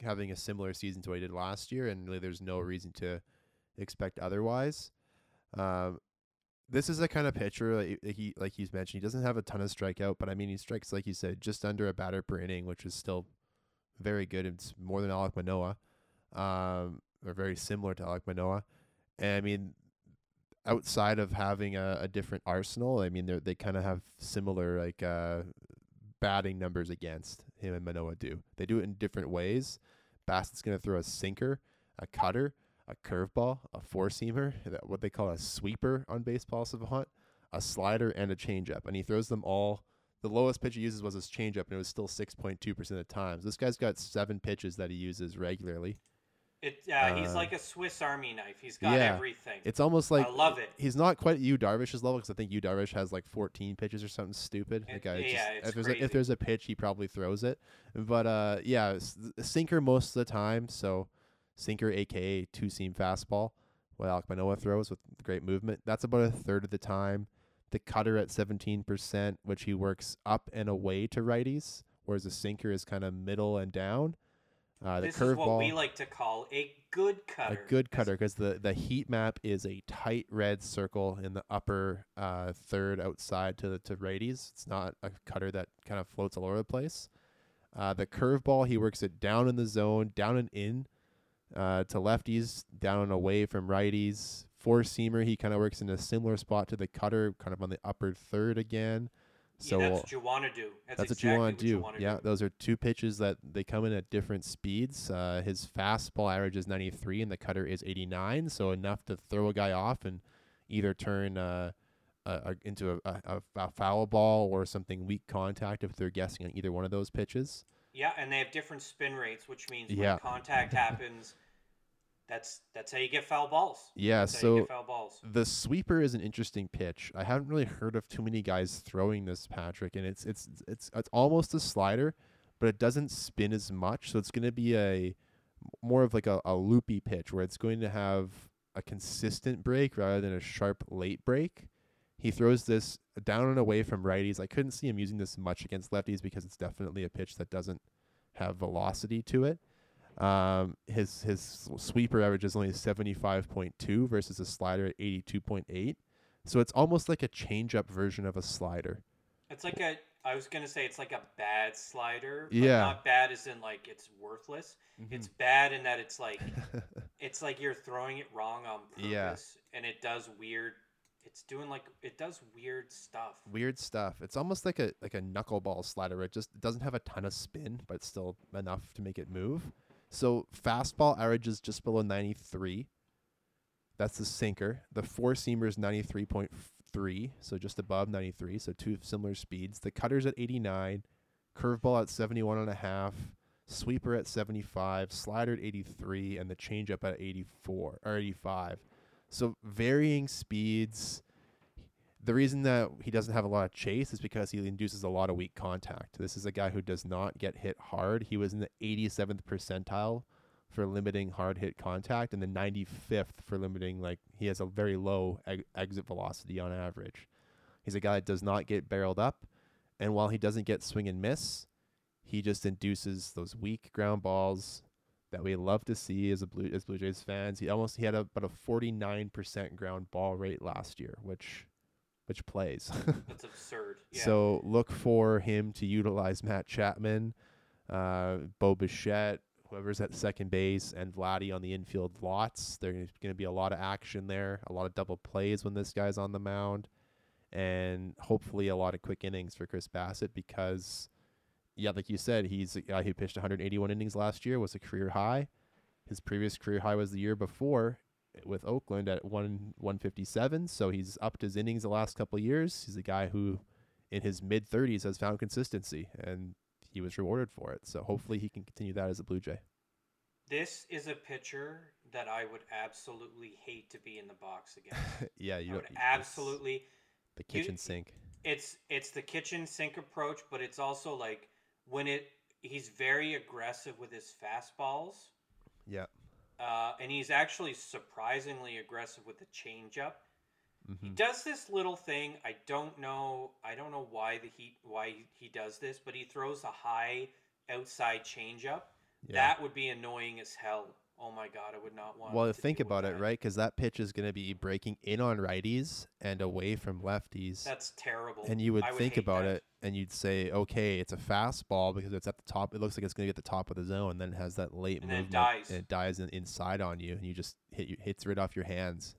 having a similar season to what he did last year, and really, there's no reason to expect otherwise. Um, this is a kind of pitcher like he like he's mentioned. He doesn't have a ton of strikeout, but I mean, he strikes like you said, just under a batter per inning, which is still very good. It's more than Alek Manoah, um, or very similar to Alek Manoah. And I mean, outside of having a, a different arsenal, I mean, they they kind of have similar like uh, batting numbers against him and Manoah do. They do it in different ways. Bassitt's going to throw a sinker, a cutter, a curveball, a four seamer, what they call a sweeper on baseball savant, a slider, and a changeup. And he throws them all. The lowest pitch he uses was his changeup, and it was still 6.2% of the times. This guy's got seven pitches that he uses regularly. It uh, he's Uh, like a Swiss Army knife. He's got yeah, everything. It's almost like I love it. He's not quite at Yu Darvish's level because I think Yu Darvish has like 14 pitches or something stupid. It- Like, I yeah, just, if there's a, if there's a pitch, he probably throws it. But uh, yeah, sinker most of the time. So sinker, aka two seam fastball, what Alek Manoah throws with great movement. That's about a third of the time. The cutter at 17%, which he works up and away to righties, whereas the sinker is kind of middle and down. Uh, the this is what we like to call a good cutter. a good cutter because the, the heat map is a tight red circle in the upper uh, third outside to the to righties. It's not a cutter that kind of floats all over the place. Uh, the curveball he works it down in the zone, down and in uh, to lefties, down and away from righties. Four seamer he kind of works in a similar spot to the cutter, kind of on the upper third again. So yeah, that's what you want to do. That's, that's exactly what you want to do. yeah, those are two pitches that they come in at different speeds. Uh, his fastball average is 93 and the cutter is 89, so enough to throw a guy off and either turn uh, a, a, into a, a, a foul ball or something weak contact if they're guessing on either one of those pitches. Yeah, and they have different spin rates, which means Yeah. when contact [LAUGHS] happens, that's that's how you get foul balls. Yeah, That's how you so get foul balls. the sweeper is an interesting pitch. I haven't really heard of too many guys throwing this, Patrick, and it's it's it's it's almost a slider, but it doesn't spin as much. So it's going to be a more of like a, a loopy pitch where it's going to have a consistent break rather than a sharp late break. He throws this down and away from righties. I couldn't see him using this much against lefties because it's definitely a pitch that doesn't have velocity to it. Um, his his sweeper average is only seventy five point two versus a slider at eighty two point eight. So it's almost like a changeup version of a slider. It's like a. I was gonna say it's like a bad slider. Yeah. Not bad as in like it's worthless. It's bad in that it's like [LAUGHS] it's like you're throwing it wrong on purpose, Yeah. and it does weird. It's doing like it does weird stuff. weird stuff. It's almost like a like a knuckleball slider where it just doesn't have a ton of spin, but still enough to make it move. So fastball average is just below 93. That's the sinker. The four seamer is 93.3, so just above 93, so two similar speeds. The cutter's at 89, curveball at 71 and a half, sweeper at 75, slider at 83, and the changeup at 84 or 85. So varying speeds. The reason that he doesn't have a lot of chase is because he induces a lot of weak contact. This is a guy who does not get hit hard. He was in the 87th percentile for limiting hard hit contact and the 95th for limiting like he has a very low eg- exit velocity on average. He's a guy that does not get barreled up and while he doesn't get swing and miss, he just induces those weak ground balls that we love to see as a Blue as Blue Jays fans. He almost he had a, about a 49% ground ball rate last year, which which plays. [LAUGHS] That's absurd. Yeah. So look for him to utilize Matt Chapman, uh, Bo Bichette, whoever's at second base, and Vladdy on the infield lots. There's going to be a lot of action there, a lot of double plays when this guy's on the mound, and hopefully a lot of quick innings for Chris Bassitt because, yeah, like you said, he's a guy who pitched 181 innings last year, was a career high. His previous career high was the year before with Oakland at one 157. So he's upped his innings the last couple of years. He's a guy who, in his mid 30s, has found consistency, and he was rewarded for it. So hopefully he can continue that as a Blue Jay. This is a pitcher that I would absolutely hate to be in the box again. [LAUGHS] yeah, you I would absolutely. the you- kitchen sink. It's it's the kitchen sink approach, but it's also like when it. He's very aggressive with his fastballs. Uh, and he's actually surprisingly aggressive with the changeup. He hmm does this little thing. I don't know. I don't know why the Heat why he does this, but he throws a high outside changeup. Yeah. That would be annoying as hell. Oh my god, I would not want. well, think about it, that. right? Because that pitch is going to be breaking in on righties and away from lefties. That's terrible. and you would I think about that. it and you'd say, okay, it's a fastball because it's at the top. It looks like it's going to get the top of the zone, and then it has that late And then it movement dies. and it dies in, inside on you, and you just hit you hits right off your hands.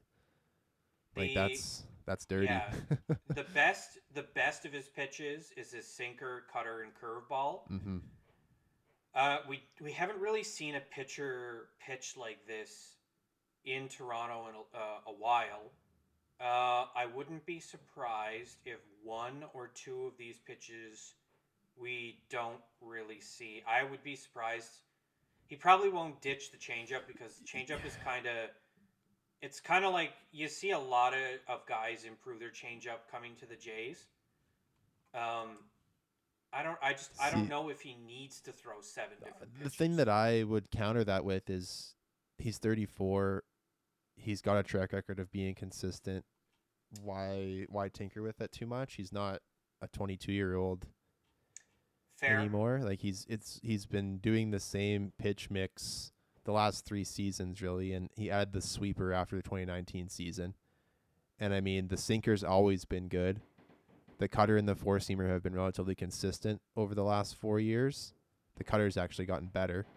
Like The- that's that's dirty. yeah. [LAUGHS] the best the best of his pitches is his sinker, cutter, and curveball. hmm Uh, we we haven't really seen a pitcher pitch like this in Toronto in a, uh, a while. Uh, I wouldn't be surprised if one or two of these pitches we don't really see. I would be surprised. He probably won't ditch the changeup because the changeup is kind of. It's kind of like you see a lot of, of guys improve their changeup coming to the Jays. Um, I don't. I just. I don't know if he needs to throw seven uh, different. The thing that I would counter that with is he's 34. He's got a track record of being consistent. Why why tinker with it too much? He's not a 22 year old fair. anymore. Like he's it's he's been doing the same pitch mix the last three seasons really, and he added the sweeper after the 2019 season. And I mean, the sinker's always been good. The cutter and the four seamer have been relatively consistent over the last four years. The cutter's actually gotten better,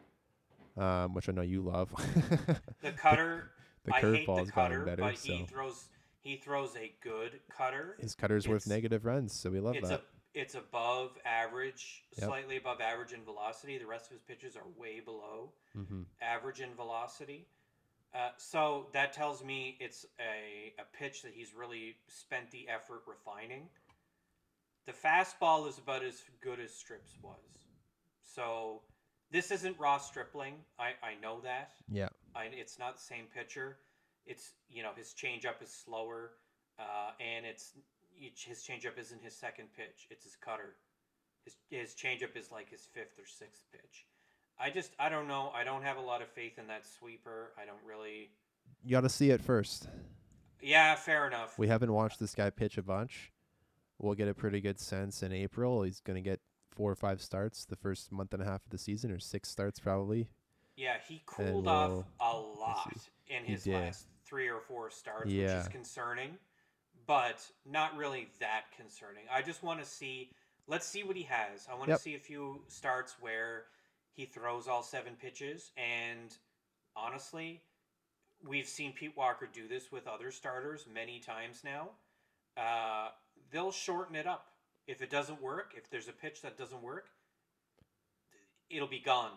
um, which I know you love. [LAUGHS] The cutter. the the curveball's gotten better, but so he throws. He throws a good cutter. his cutter's worth negative runs, so we love it's that. a it's above average, Yep. slightly above average in velocity. The rest of his pitches are way below mm-hmm. average in velocity. Uh, so that tells me it's a, a pitch that he's really spent the effort refining. The fastball is about as good as Strips was. So this isn't Ross Stripling. I, I know that. Yeah, I, it's not the same pitcher. It's you know his changeup is slower, uh, and it's his changeup isn't his second pitch. It's his cutter. His his changeup is like his fifth or sixth pitch. I just I don't know. I don't have a lot of faith in that sweeper. I don't really. you got to see it first. Yeah, fair enough. We haven't watched this guy pitch a bunch. We'll get a pretty good sense in April. He's going to get four or five starts the first month and a half of the season, or six starts probably. Yeah, he cooled off we'll- a lot in his last three or four starts, which is concerning, but not really that concerning. I just want to see. Let's see what he has. I want Yep. to see a few starts where he throws all seven pitches, and honestly, we've seen Pete Walker do this with other starters many times now. Uh, they'll shorten it up. If it doesn't work, if there's a pitch that doesn't work, it'll be gone.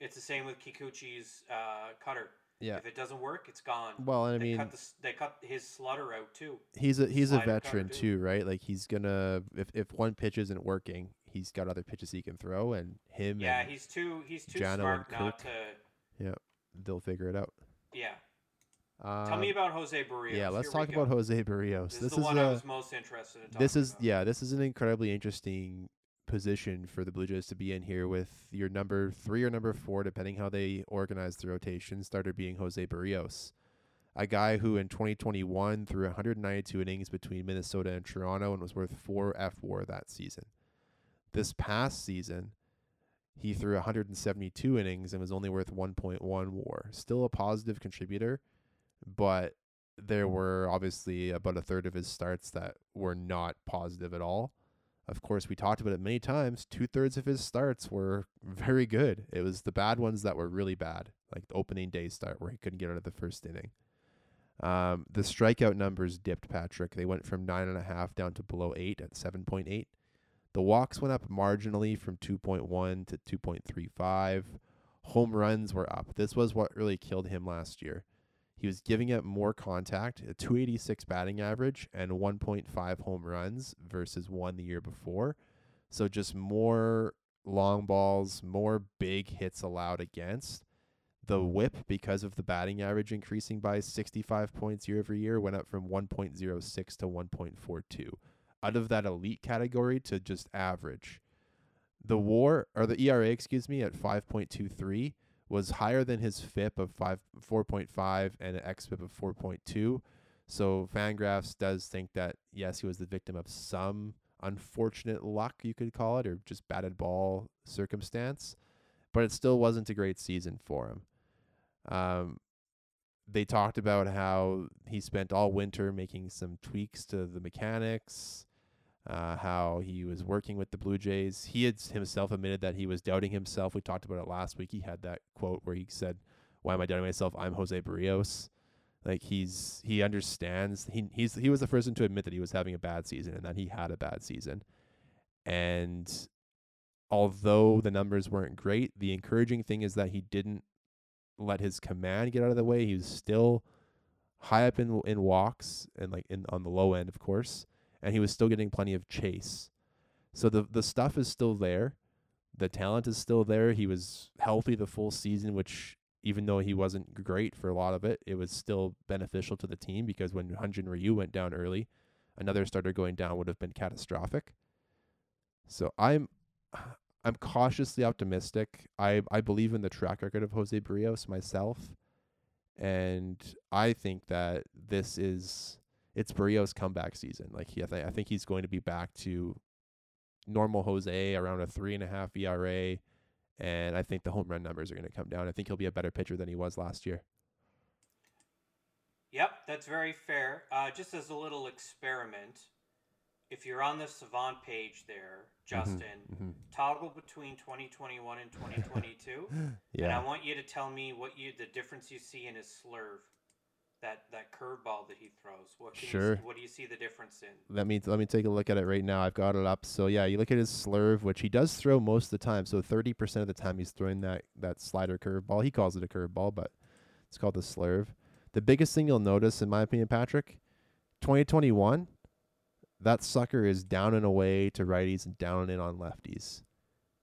It's the same with Kikuchi's uh, cutter. Yeah. If it doesn't work, it's gone. Well, and I they mean, cut the, they cut his slutter out too. he's a he's a veteran too. right? Like he's gonna if if one pitch isn't working, he's got other pitches he can throw, and him Yeah, and he's too he's too Jano smart not to. they'll figure it out. Yeah. Tell me uh, about José Berríos. yeah, let's Here talk about José Berríos. This, This, is the is one a, I was most interested in. this is about. yeah, this is an incredibly interesting position for the Blue Jays to be in here with your number three or number four, depending how they organize the rotation. Starter being José Berríos, a guy who in 2021 threw 192 innings between Minnesota and Toronto and was worth four fWAR that season. This past season, he threw 172 innings and was only worth 1.1 WAR. Still a positive contributor, but there were obviously about a third of his starts that were not positive at all. Of course, we talked about it many times. Two thirds of his starts were [LAUGHS] very good. It was the bad ones that were really bad, like the opening day start where he couldn't get out of the first inning. Um, the strikeout numbers dipped, Patrick. They went from nine and a half down to below eight at 7.8. The walks went up marginally from 2.1 to 2.35. Home runs were up. This was what really killed him last year. He was giving up more contact, a 286 batting average, and 1.5 home runs versus one the year before. So just more long balls, more big hits allowed against. The whip, because of the batting average increasing by 65 points year over year, went up from 1.06 to 1.42. Out of that elite category to just average. The war or the ERA, excuse me, at 5.23 was higher than his FIP of five four point five and an xFIP of four point two. So Fangraphs does think that yes, he was the victim of some unfortunate luck, you could call it, or just batted ball circumstance, but it still wasn't a great season for him. Um, they talked about how he spent all winter making some tweaks to the mechanics, uh, how he was working with the Blue Jays. He had himself admitted that he was doubting himself. We talked about it last week. He had that quote where he said, "Why am I doubting myself? I'm José Berríos." Like he's he understands. He he's he was the first one to admit that he was having a bad season and that he had a bad season. And although the numbers weren't great, the encouraging thing is that he didn't let his command get out of the way. He was still high up in in walks and like in on the low end, of course and he was still getting plenty of chase. So the the stuff is still there. The talent is still there. He was healthy the full season, which even though he wasn't great for a lot of it, it was still beneficial to the team because when Hyun-jin Ryu went down early, another starter going down would have been catastrophic. So I'm [SIGHS] I'm cautiously optimistic. I I believe in the track record of José Berríos myself. And I think that this is it's Berríos' comeback season. Like he, I, th- I think he's going to be back to normal Jose around a three and a half ERA, and I think the home run numbers are going to come down. I think he'll be a better pitcher than he was last year. Yep, that's very fair. Uh, just as a little experiment, if you're on the Savant page there, Justin, Mm-hmm. toggle between 2021 and 2022, [LAUGHS] and I want you to tell me what you the difference you see in his slurve, that that curveball that he throws. What you Sure. see, what do you see the difference in? Let me let me take a look at it right now. I've got it up. So yeah, you look at his slurve, which he does throw most of the time. So thirty percent of the time he's throwing that that slider curveball. He calls it a curveball, but it's called the slurve. The biggest thing you'll notice, in my opinion, Patrick, 2021, that sucker is down and away to righties and down and in on lefties.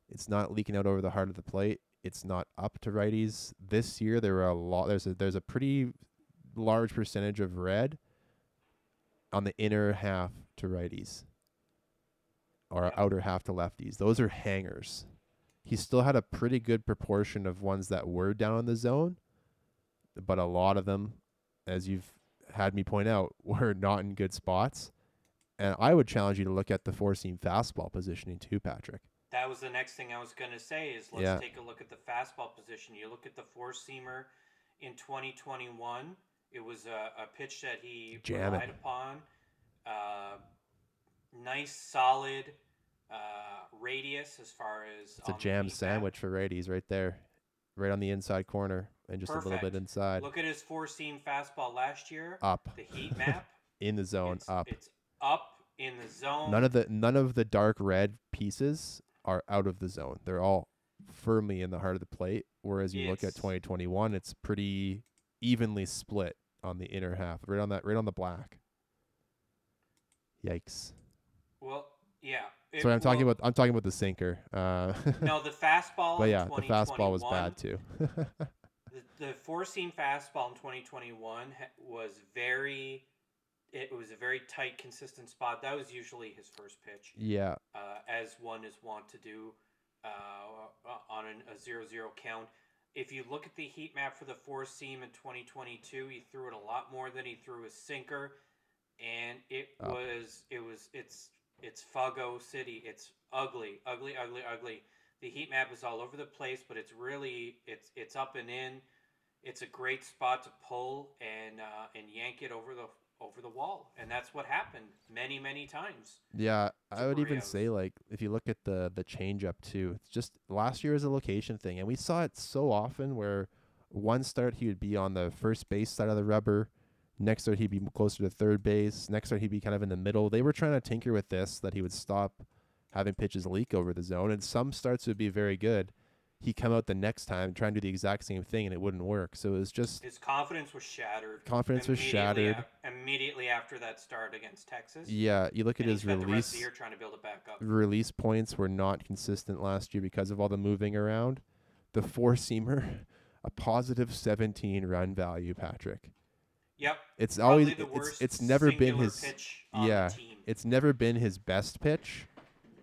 It's not leaking out over the heart of the plate. It's not up to righties. This year there were a lot. There's a there's a pretty large percentage of red on the inner half to righties or outer half to lefties. Those are hangers. He still had a pretty good proportion of ones that were down in the zone, but a lot of them, as you've had me point out, [LAUGHS] were not in good spots. And I would challenge you to look at the four seam fastball positioning too, Patrick. That was the next thing I was going to say is let's Yeah. take a look at the fastball position. You look at the four seamer in 2021. It was a, a pitch that he Jam it. relied upon. Uh, nice, solid uh, radius as far as It's a jam sandwich for righties right there, right on the inside corner and just a little bit inside. Look at his four seam fastball last year. up The heat map. [LAUGHS] in the zone, it's, up. It's up in the zone. None of the none of the dark red pieces are out of the zone. They're all firmly in the heart of the plate. Whereas you look at 2021, it's pretty evenly split on the inner half, right on that, right on the black. Yikes! Well, yeah. it- Sorry, I'm talking well, about I'm talking about the sinker. Uh, [LAUGHS] no the fastball. but in yeah, the fastball was bad too. [LAUGHS] The, the four seam fastball in 2021 was very. It was a very tight, consistent spot. That was usually his first pitch, yeah, uh, as one is wont to do uh, on an, a 0 0 count. If you look at the heat map for the four seam in 2022, he threw it a lot more than he threw his sinker, and it Oh. was it was it's it's Fago City. It's ugly, ugly, ugly, ugly. The heat map is all over the place, but it's really it's it's up and in. It's a great spot to pull and uh, and yank it over the over the wall, and that's what happened many many times. yeah. I would even say like if you look at the the change up too, it's just last year was a location thing, and we saw it so often where one start he would be on the first base side of the rubber. Next start he'd be closer to third base. Next start he'd be kind of in the middle. They were trying to tinker with this that he would stop having pitches leak over the zone, and some starts would be very good. He'd come out the next time try and do the exact same thing, and it wouldn't work. So it was just His confidence was shattered. confidence was shattered. a- immediately after that start against Texas. Yeah, you look at and he his spent the rest of release the year trying to build it back up. release points were not consistent last year because of all the moving around. The four seamer, [LAUGHS] a positive 17 run value, Patrick. Yep. It's always it's it's never been his pitch on yeah, the team. it's never been his best pitch,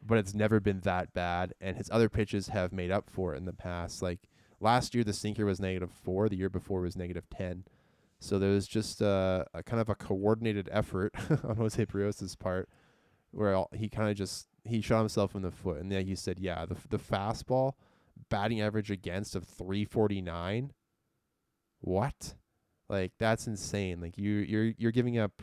but it's never been that bad and his other pitches have made up for it in the past. Like last year the sinker was negative 4, the year before was negative 10. So there was just a, a kind of a coordinated effort [LAUGHS] on José Berríos's part where all- he kind of just he shot himself in the foot and then he said, "Yeah, the the fastball batting average against of 349. What? Like that's insane. Like you you're you're giving up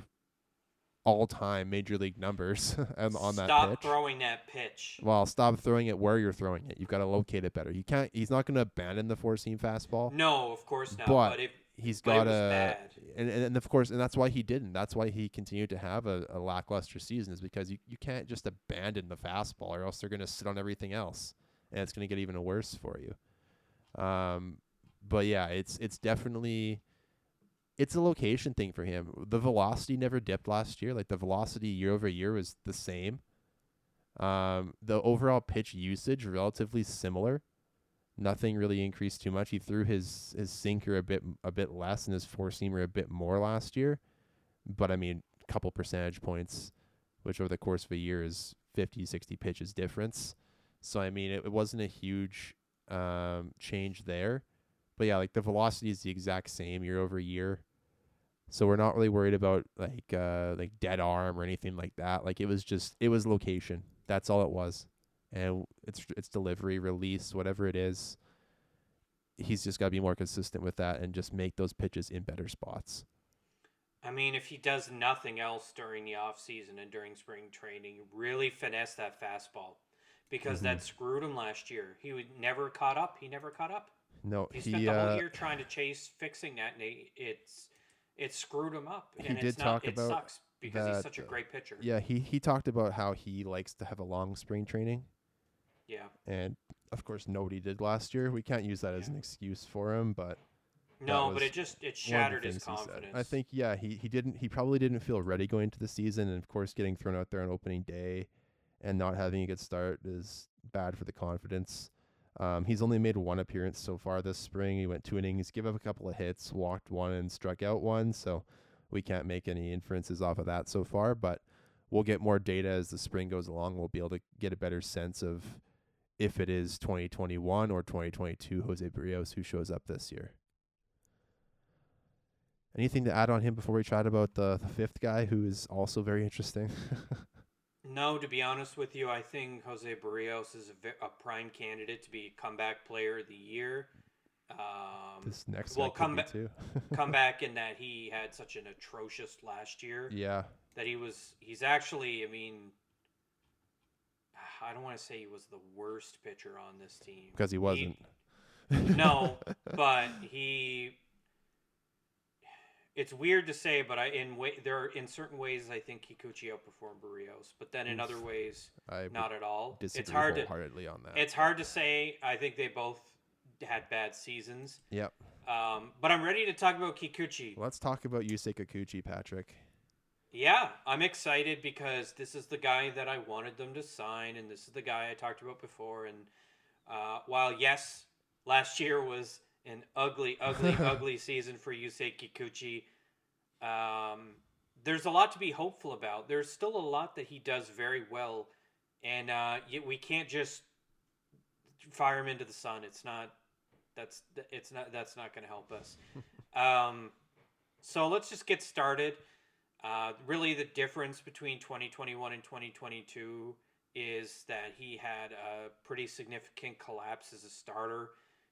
all-time major league numbers [LAUGHS] on, on that Stop pitch. throwing that pitch. Well, stop throwing it where you're throwing it. You've got to locate it better. You can't. He's not going to abandon the four-seam fastball. No, of course not. But But, if He's got to, and, and and of course, and that's why he didn't. That's why he continued to have a, a lackluster season, is because you, you can't just abandon the fastball, or else they're going to sit on everything else, and it's going to get even worse for you. Um, but yeah, it's it's definitely it's a location thing for him. The velocity never dipped last year. Like the velocity year over year was the same. Um, the overall pitch usage relatively similar. Nothing really increased too much. He threw his his sinker a bit a bit less and his four seamer a bit more last year, but I mean, a couple percentage points, which over the course of a year is 50, 60 pitches difference. So I mean, it, it wasn't a huge um, change there, but yeah, like the velocity is the exact same year over year. So we're not really worried about like uh like dead arm or anything like that. Like it was just it was location. That's all it was. And it's it's delivery, release, whatever it is. He's just got to be more consistent with that and just make those pitches in better spots. I mean, if he does nothing else during the off season and during spring training, really finesse that fastball, because Mhm. that screwed him last year. He would never caught up. He never caught up. No, He spent he the whole uh, year trying to chase fixing that, and he, it's it screwed him up. He and did it's not, talk it about sucks because he's such a uh, great pitcher. yeah, he he talked about how he likes to have a long spring training Yeah. and of course nobody did last year. We can't use that as an excuse for him, but No, but it just it one of the shattered his things he said. confidence. I think yeah, he he didn't he probably didn't feel ready going into the season, and of course getting thrown out there on opening day and not having a good start is bad for the confidence. Um, he's only made one appearance so far this spring. He went two innings, gave up a couple of hits, walked one, and struck out one. So we can't make any inferences off of that so far. But we'll get more data as the spring goes along. We'll be able to get a better sense of if it is 2021 or 2022 José Berríos who shows up this year. Anything to add on him before we chat about the, the fifth guy who is also very interesting? [LAUGHS] No, to be honest with you, I think José Berríos is a, a prime candidate to be comeback player of the year. Um, this next well, [LAUGHS] come back ba- too. comeback in that he had such an atrocious last year yeah, that he was he's actually I mean I don't want to say he was the worst pitcher on this team because he wasn't. no, [LAUGHS] but he it's weird to say, but I in way there are in certain ways I think Kikuchi outperformed Berríos, but then in other ways I not at all. disagree It's hard to wholeheartedly on that. it's hard to say. I think they both had bad seasons. Yep. Um, but I'm ready to talk about Kikuchi. Let's talk about Yusei Kikuchi, Patrick. Yeah, I'm excited because this is the guy that I wanted them to sign, and this is the guy I talked about before. And uh, while yes, last year was an ugly, ugly, [LAUGHS] ugly season for Yusei Kikuchi, um, there's a lot to be hopeful about. There's still a lot that he does very well, and uh, we can't just fire him into the sun. It's not. That's it's not. That's not going to help us. [LAUGHS] um, so let's just get started. Uh, really, the difference between 2021 and 2022 is that he had a pretty significant collapse as a starter.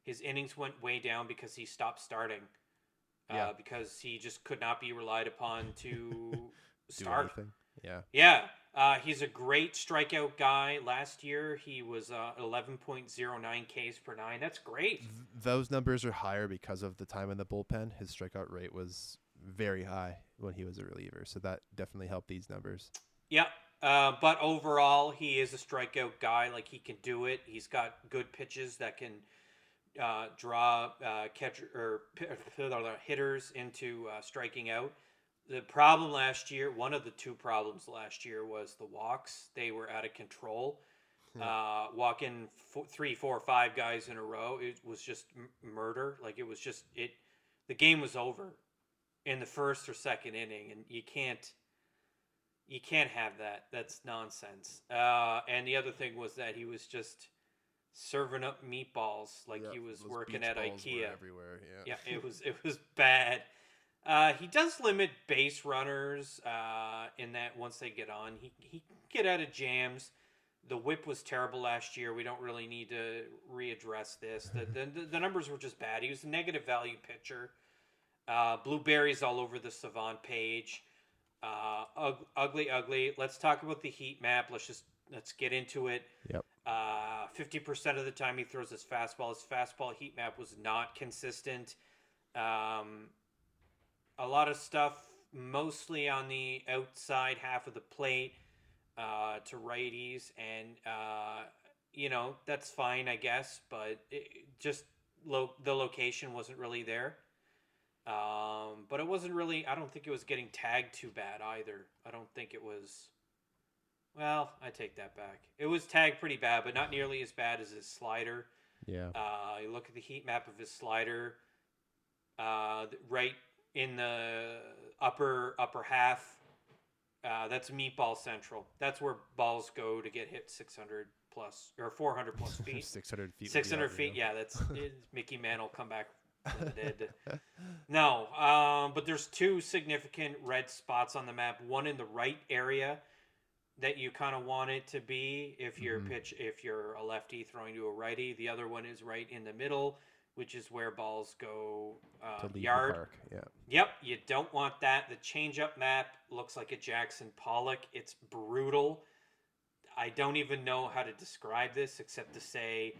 His innings went way down because he stopped starting. Uh, Yeah. because he just could not be relied upon [LAUGHS] to start. anything. Yeah. Yeah, uh, he's a great strikeout guy. Last year, he was uh, 11.09 Ks per nine. That's great. Th- those numbers are higher because of the time in the bullpen. His strikeout rate was very high when he was a reliever, so that definitely helped these numbers. Yeah, uh, but overall, he is a strikeout guy. Like he can do it. He's got good pitches that can uh, draw uh, catcher or [LAUGHS] hitters into uh, striking out. The problem last year, one of the two problems last year, was the walks. They were out of control. Uh, walking four, three, four, five guys in a row, it was just m- murder. Like it was just it. The game was over in the first or second inning, and you can't you can't have that. That's nonsense. Uh, and the other thing was that he was just serving up meatballs like he was working at IKEA. everywhere. Yeah. Yeah, it [LAUGHS] was it was bad. Uh, he does limit base runners uh, in that once they get on, he he get out of jams. The whip was terrible last year. We don't really need to readdress this. [LAUGHS] The the, the numbers were just bad. He was a negative value pitcher. Uh, blueberries all over the Savant page. Uh, ugly, ugly. Let's talk about the heat map. Let's just let's get into it. Yep. Uh, Fifty percent of the time he throws his fastball. His fastball heat map was not consistent. Um, a lot of stuff, mostly on the outside half of the plate uh, to righties, and uh, you know that's fine, I guess. But it, just lo- the location wasn't really there. Um, but it wasn't really. I don't think it was getting tagged too bad either. I don't think it was. Well, I take that back. It was tagged pretty bad, but not nearly as bad as his slider. Yeah. Uh, you look at the heat map of his slider, uh, right in the upper upper half. Uh, that's meatball central. That's where balls go to get hit 600 plus or 400 plus [LAUGHS] feet. 600 feet. 600 feet. yeah. That's [LAUGHS] Mickey Mantle come back from the dead. [LAUGHS] No, um, but there's two significant red spots on the map. One in the right area that you kind of want it to be if you're Mhm. pitch if you're a lefty throwing to a righty. The other one is right in the middle, which is where balls go uh, yard. the park. Yeah. Yep, you don't want that. The changeup map looks like a Jackson Pollock. It's brutal. I don't even know how to describe this except to say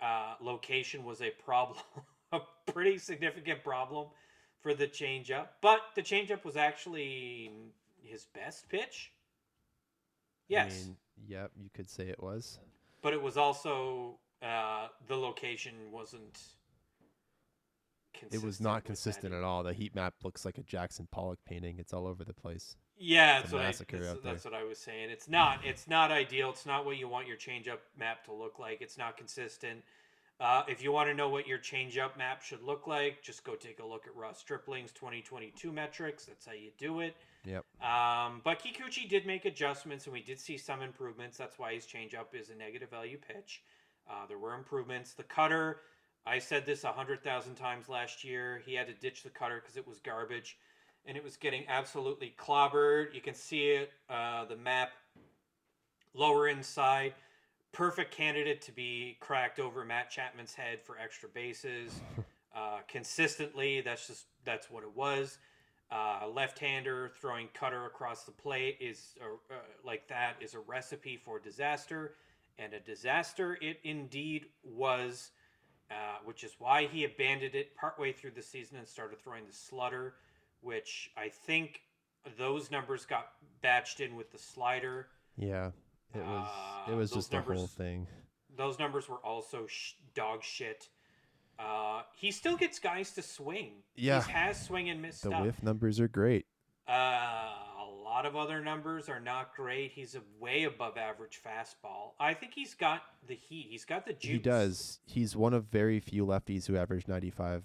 uh, location was a problem, [LAUGHS] a pretty significant problem for the changeup. But the changeup was actually his best pitch. Yes, I mean, yep, you could say it was. but it was also uh, the location wasn't. It was not with that consistent at all. The heat map looks like a Jackson Pollock painting. It's all over the place. Yeah, that's what, I, that's, that's what I was saying. It's not. It's not ideal. It's not what you want your changeup map to look like. It's not consistent. Uh, if you want to know what your changeup map should look like, just go take a look at Ross Stripling's 2022 metrics. That's how you do it. Yep. Um, but Kikuchi did make adjustments, and we did see some improvements. That's why his changeup is a negative value pitch. Uh, there were improvements. The cutter, I said this a hundred thousand times last year. He had to ditch the cutter because it was garbage, and it was getting absolutely clobbered. You can see it, uh, the map, lower inside. Perfect candidate to be cracked over Matt Chapman's head for extra bases. [LAUGHS] Uh, consistently, that's just that's what it was. Uh, left-hander throwing cutter across the plate is uh, uh, like that is a recipe for disaster, and a disaster it indeed was. Uh, which is why he abandoned it partway through the season and started throwing the slutter, which I think those numbers got batched in with the slider. Yeah. It was. Uh, it was those just the whole thing. Those numbers were also sh- dog shit. Uh, he still gets guys to swing. Yeah. He has swing and miss The stuff. whiff numbers are great. Uh, a lot of other numbers are not great. He's a way above average fastball. I think he's got the heat. He's got the juice. He does. He's one of very few lefties who average 95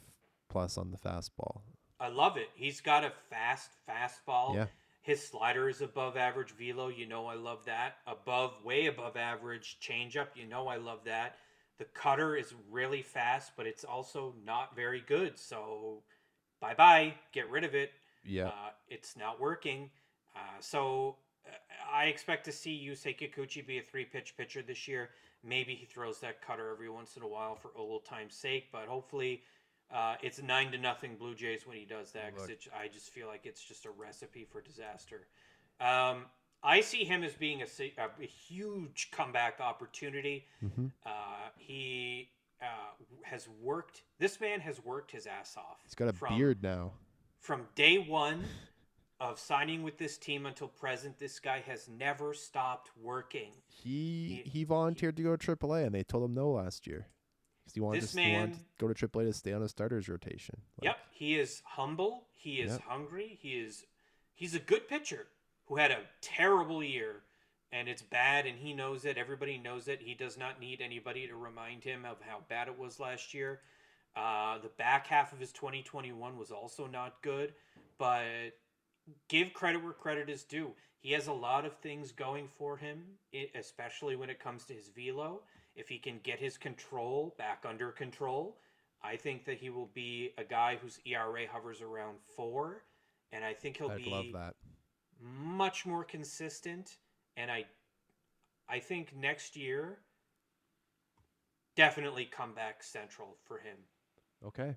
plus on the fastball. I love it. He's got a fast fastball. Yeah. His slider is above average velo. You know I love that. Above, way above average changeup. You know I love that. The cutter is really fast, but it's also not very good. So, bye bye. Get rid of it. Yeah. Uh, it's not working. Uh, so uh, I expect to see Yusei Kikuchi be a three pitch pitcher this year. Maybe he throws that cutter every once in a while for old time's sake, but hopefully uh, it's nine to nothing Blue Jays when he does that because I just feel like it's just a recipe for disaster. Um, I see him as being a, a, a huge comeback opportunity. hmm Uh, he uh, has worked. This man has worked his ass off. He's got a from- beard now. from day one of signing with this team until present, this guy has never stopped working. He He- he volunteered to go to AAA, and they told him no last year. 'Cause he wanted, This to, man- to go to AAA to stay on a starters rotation. Like, yep, he is humble. He is Yep. hungry. He is he's a good pitcher who had a terrible year, and it's bad, and he knows it. Everybody knows it. He does not need anybody to remind him of how bad it was last year. Uh, the back half of his 2021 was also not good, but give credit where credit is due. He has a lot of things going for him, especially when it comes to his velo. If he can get his control back under control, I think that he will be a guy whose ERA hovers around four, and I think he'll I'd be love that. much more consistent. And I, I think next year, definitely comeback central for him. Okay.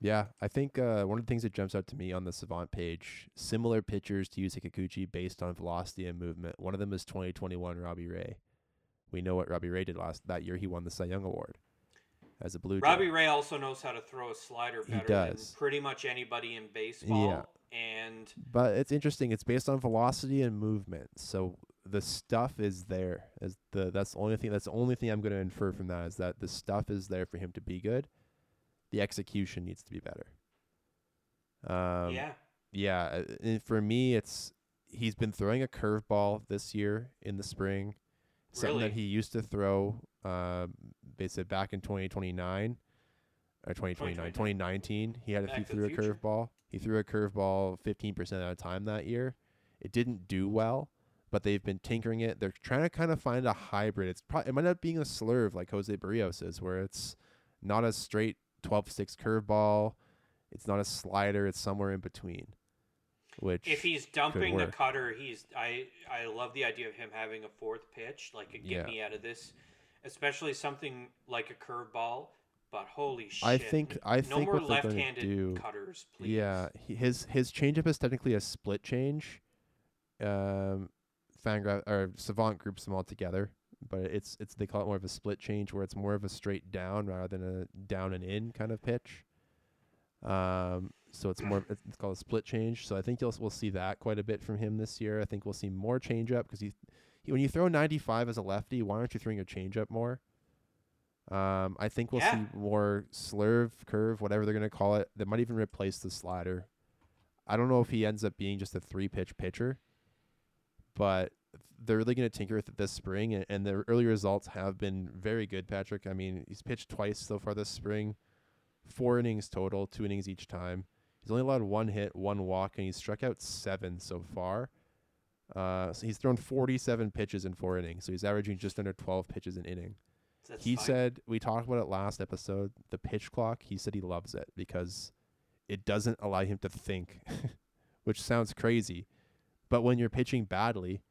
Yeah, I think uh, one of the things that jumps out to me on the Savant page, similar pitchers to Yusei Kikuchi based on velocity and movement. One of them is 2021 Robbie Ray. We know what Robbie Ray did last that year. He won the Cy Young Award as a Blue Jay. Robbie Ray also knows how to throw a slider He better does. than pretty much anybody in baseball. Yeah. And But it's interesting. It's based on velocity and movement. So the stuff is there. As the that's the only thing. That's the only thing I'm going to infer from that is that the stuff is there for him to be good. The execution needs to be better. Um, yeah, yeah. uh, And for me, it's he's been throwing a curveball this year in the spring, something that he used to throw. Um, basically back in 2029 or 2029, 2019. He had a, he threw a curveball. He threw a curveball 15% of the time that year. It didn't do well, but they've been tinkering it. They're trying to kind of find a hybrid. It's probably it might not being a slurve like José Berríos is, where it's not a straight 12-6 curveball. It's not a slider. It's somewhere in between. Which if he's dumping the cutter, he's I I love the idea of him having a fourth pitch, like a get Yeah. me out of this, especially something like a curveball. But holy shit! I think- I no think more what left-handed do- cutters, please. Yeah, he, his his changeup is technically a split change. Um, Fangraph or Savant groups them all together, but it's it's they call it more of a split change where it's more of a straight down rather than a down and in kind of pitch. Um, so it's more it's called a split change. So I think you'll we'll see that quite a bit from him this year. I think we'll see more changeup because he, he when you throw 95 as a lefty, why aren't you throwing your changeup more? Um, I think we'll Yeah. see more slurve, curve, whatever they're gonna call it. That might even replace the slider. I don't know if he ends up being just a three pitch pitcher, but they're really gonna tinker with it this spring, and, and the early results have been very good. Patrick, I mean, he's pitched twice so far this spring, four innings total, two innings each time. He's only allowed one hit, one walk, and he's struck out seven so far. Uh, so he's thrown 47 pitches in four innings, so he's averaging just under 12 pitches an inning. That's he fine. said we talked about it last episode. The pitch clock. He said he loves it because it doesn't allow him to think, [LAUGHS] which sounds crazy. But when you're pitching badly,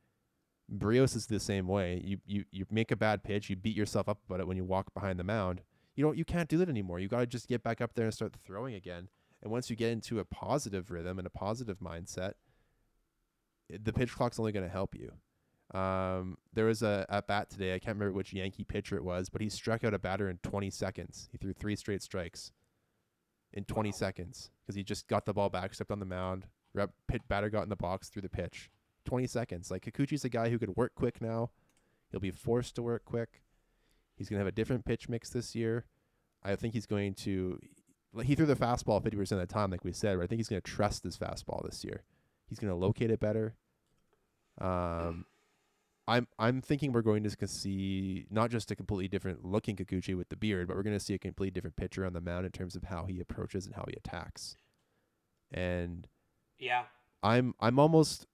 Berríos is the same way. You you you make a bad pitch, you beat yourself up about it when you walk behind the mound. You don't you can't do that anymore. You got to just get back up there and start throwing again. And once you get into a positive rhythm and a positive mindset, the pitch clock's only going to help you. Um, there was a at bat today. I can't remember which Yankee pitcher it was, but he struck out a batter in 20 seconds. He threw three straight strikes in 20 Wow. seconds because he just got the ball back, stepped on the mound. Rep, pit batter got in the box, threw the pitch. 20 seconds. Like Kikuchi's a guy who could work quick now. He'll be forced to work quick. He's gonna have a different pitch mix this year. I think he's going to. Like, He threw the fastball 50% of the time, like we said, but I think he's going to trust his fastball this year. He's going to locate it better. Um, I'm I'm thinking we're going to see not just a completely different looking Kikuchi with the beard, but we're going to see a completely different picture on the mound in terms of how he approaches and how he attacks. And yeah, I'm I'm almost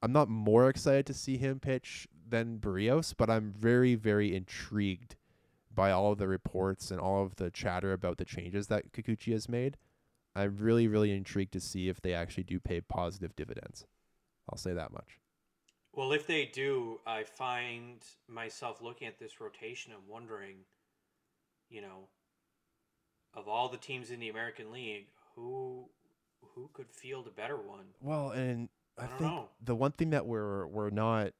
I'm not more excited to see him pitch than Berríos, but I'm very very intrigued by all of the reports and all of the chatter about the changes that Kikuchi has made. I'm really really intrigued to see if they actually do pay positive dividends. I'll say that much. Well, if they do, I find myself looking at this rotation and wondering, you know, of all the teams in the American League, who who could field a better one? Well, and I, I don't think know. the one thing that we're we're not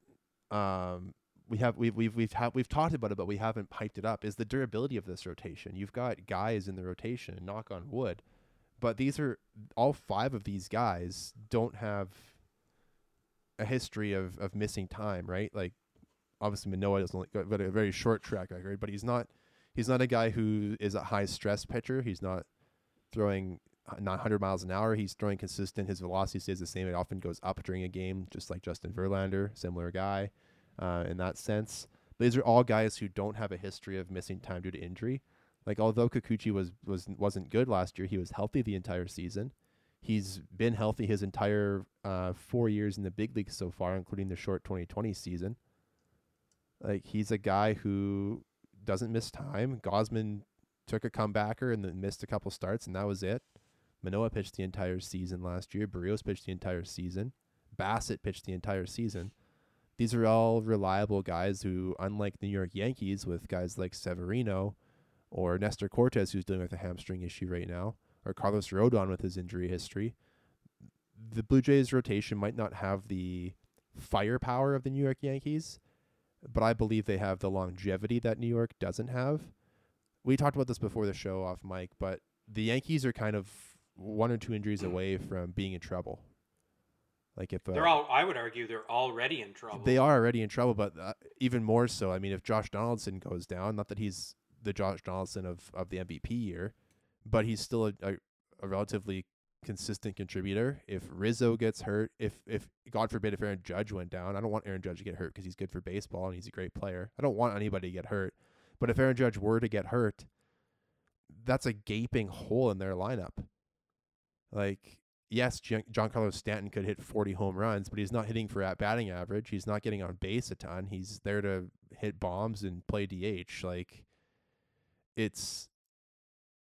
um we have we've we've we've ha- we've talked about it, but we haven't piped it up. Is the durability of this rotation? You've got guys in the rotation, knock on wood, but these are all five of these guys don't have a history of of missing time, right? Like obviously Manoah doesn't got a very short track record, but he's not he's not a guy who is a high stress pitcher. He's not throwing uh, not 100 miles an hour. He's throwing consistent. His velocity stays the same. It often goes up during a game, just like Justin Verlander, similar guy uh, in that sense. These are all guys who don't have a history of missing time due to injury. Like although Kikuchi was was wasn't good last year, he was healthy the entire season. He's been healthy his entire uh, four years in the big league so far, including the short 2020 season. Like he's a guy who doesn't miss time. Gausman took a comebacker and then missed a couple starts, and that was it. Manoah pitched the entire season last year. Berríos pitched the entire season. Bassitt pitched the entire season. These are all reliable guys who, unlike the New York Yankees, with guys like Severino or Nestor Cortes, who's dealing with a hamstring issue right now, or Carlos Rodon with his injury history, the Blue Jays rotation might not have the firepower of the New York Yankees, but I believe they have the longevity that New York doesn't have. We talked about this before the show off mic, but the Yankees are kind of one or two injuries [CLEARS THROAT] away from being in trouble. Like if uh, They're all. I would argue they're already in trouble. they are already in trouble, but uh, even more so. I mean, if Josh Donaldson goes down, not that he's the Josh Donaldson of, of the MVP year, but he's still a, a, a relatively consistent contributor. If Rizzo gets hurt, if if God forbid if Aaron Judge went down, I don't want Aaron Judge to get hurt because he's good for baseball and he's a great player. I don't want anybody to get hurt. But if Aaron Judge were to get hurt, that's a gaping hole in their lineup. Like, yes, Giancarlo Stanton could hit 40 home runs, but he's not hitting for at batting average. He's not getting on base a ton. He's there to hit bombs and play DH. Like, it's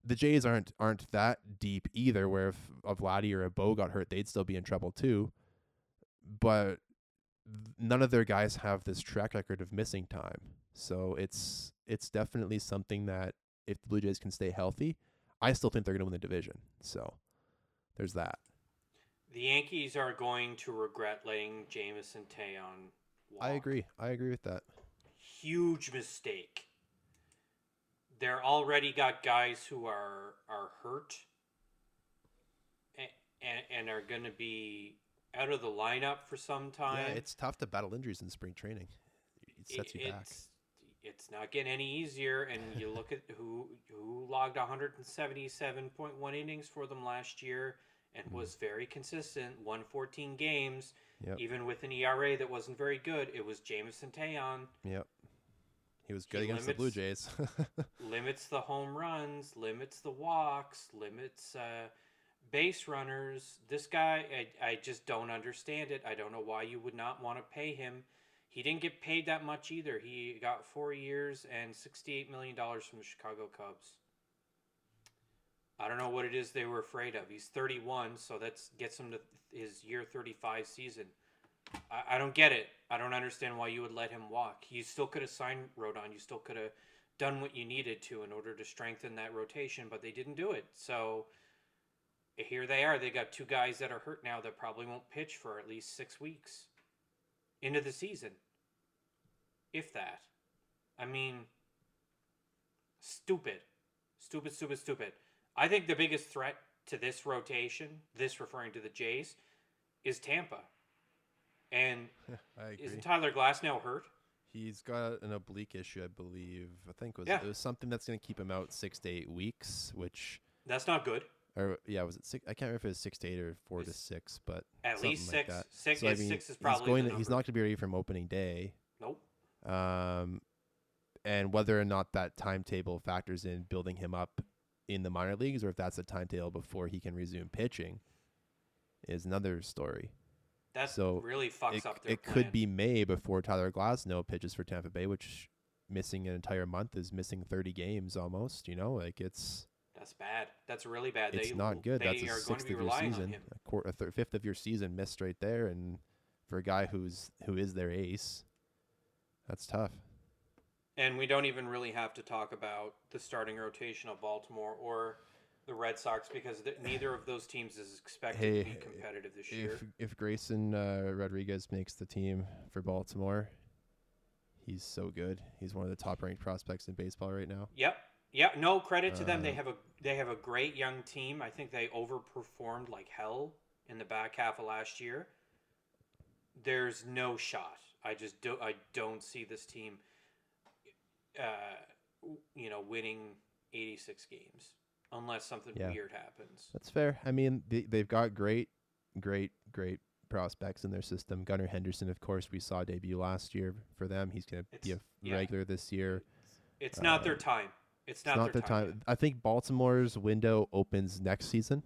the Jays aren't aren't that deep either. Where if a Vladdy or a Bo got hurt, they'd still be in trouble too. But none of their guys have this track record of missing time. So it's it's definitely something that if the Blue Jays can stay healthy, I still think they're going to win the division. So there's that. The Yankees are going to regret letting Jameson Taillon. Walk. I agree. I agree with that. Huge mistake. They're already got guys who are are hurt, and and, and are going to be out of the lineup for some time. Yeah, it's tough to battle injuries in spring training. It sets you back. it's, It's not getting any easier, and you look at who who logged 177.1 innings for them last year and Mm-hmm. was very consistent, won 14 games, Yep. even with an ERA that wasn't very good. It was Jameson Taillon. Yep. He was good He against the Blue Jays. [LAUGHS] limits the home runs, limits the walks, limits uh, base runners. This guy, I, I just don't understand it. I don't know why you would not want to pay him. He didn't get paid that much either. He got four years and $68 million from the Chicago Cubs. I don't know what it is they were afraid of. He's 31, so that gets him to his year 35 season. I, I don't get it. I don't understand why you would let him walk. You still could have signed Rodon. You still could have done what you needed to in order to strengthen that rotation, but they didn't do it. So here they are. They got two guys that are hurt now that probably won't pitch for at least six weeks into the season. If that. I mean, stupid. Stupid, stupid, stupid. I think the biggest threat to this rotation, this referring to the Jays, is Tampa. And [LAUGHS] isn't Tyler Glasnow hurt? He's got an oblique issue, I believe. I think was Yeah. it was something that's going to keep him out six to eight weeks, which That's not good. or yeah, was it six? I can't remember if it was six to eight or four to six, but At least like six. that. Six, So, I mean, six is he's probably going. the to- he's not going to be ready from opening day. Um, and whether or not that timetable factors in building him up in the minor leagues, or if that's a timetable before he can resume pitching, is another story. That So, really fucks it, up their it plan. could be May before Tyler Glasnow pitches for Tampa Bay, which missing an entire month is missing 30 games almost. You know, like it's That's bad. That's really bad. it's they, not good. That's a sixth of your season, a, quarter, a thir- fifth of your season missed right there, and for a guy who's who is their ace, that's tough. And we don't even really have to talk about the starting rotation of Baltimore or the Red Sox because th- neither of those teams is expected to be competitive this year. If if Grayson uh, Rodriguez makes the team for Baltimore, he's so good. He's one of the top ranked prospects in baseball right now. Yep. Yep. No credit to them. They Uh, have a they have a great young team. I think they overperformed like hell in the back half of last year. There's no shot. I just don't. I don't see this team uh you know winning 86 games unless something Yeah. weird happens. That's fair. I mean, they, they've got great, great, great prospects in their system. Gunnar Henderson, of course, we saw debut last year for them. He's going to be a yeah. regular this year. It's not Uh, their time. It's It's not, not their, time. time. I think Baltimore's window opens next season.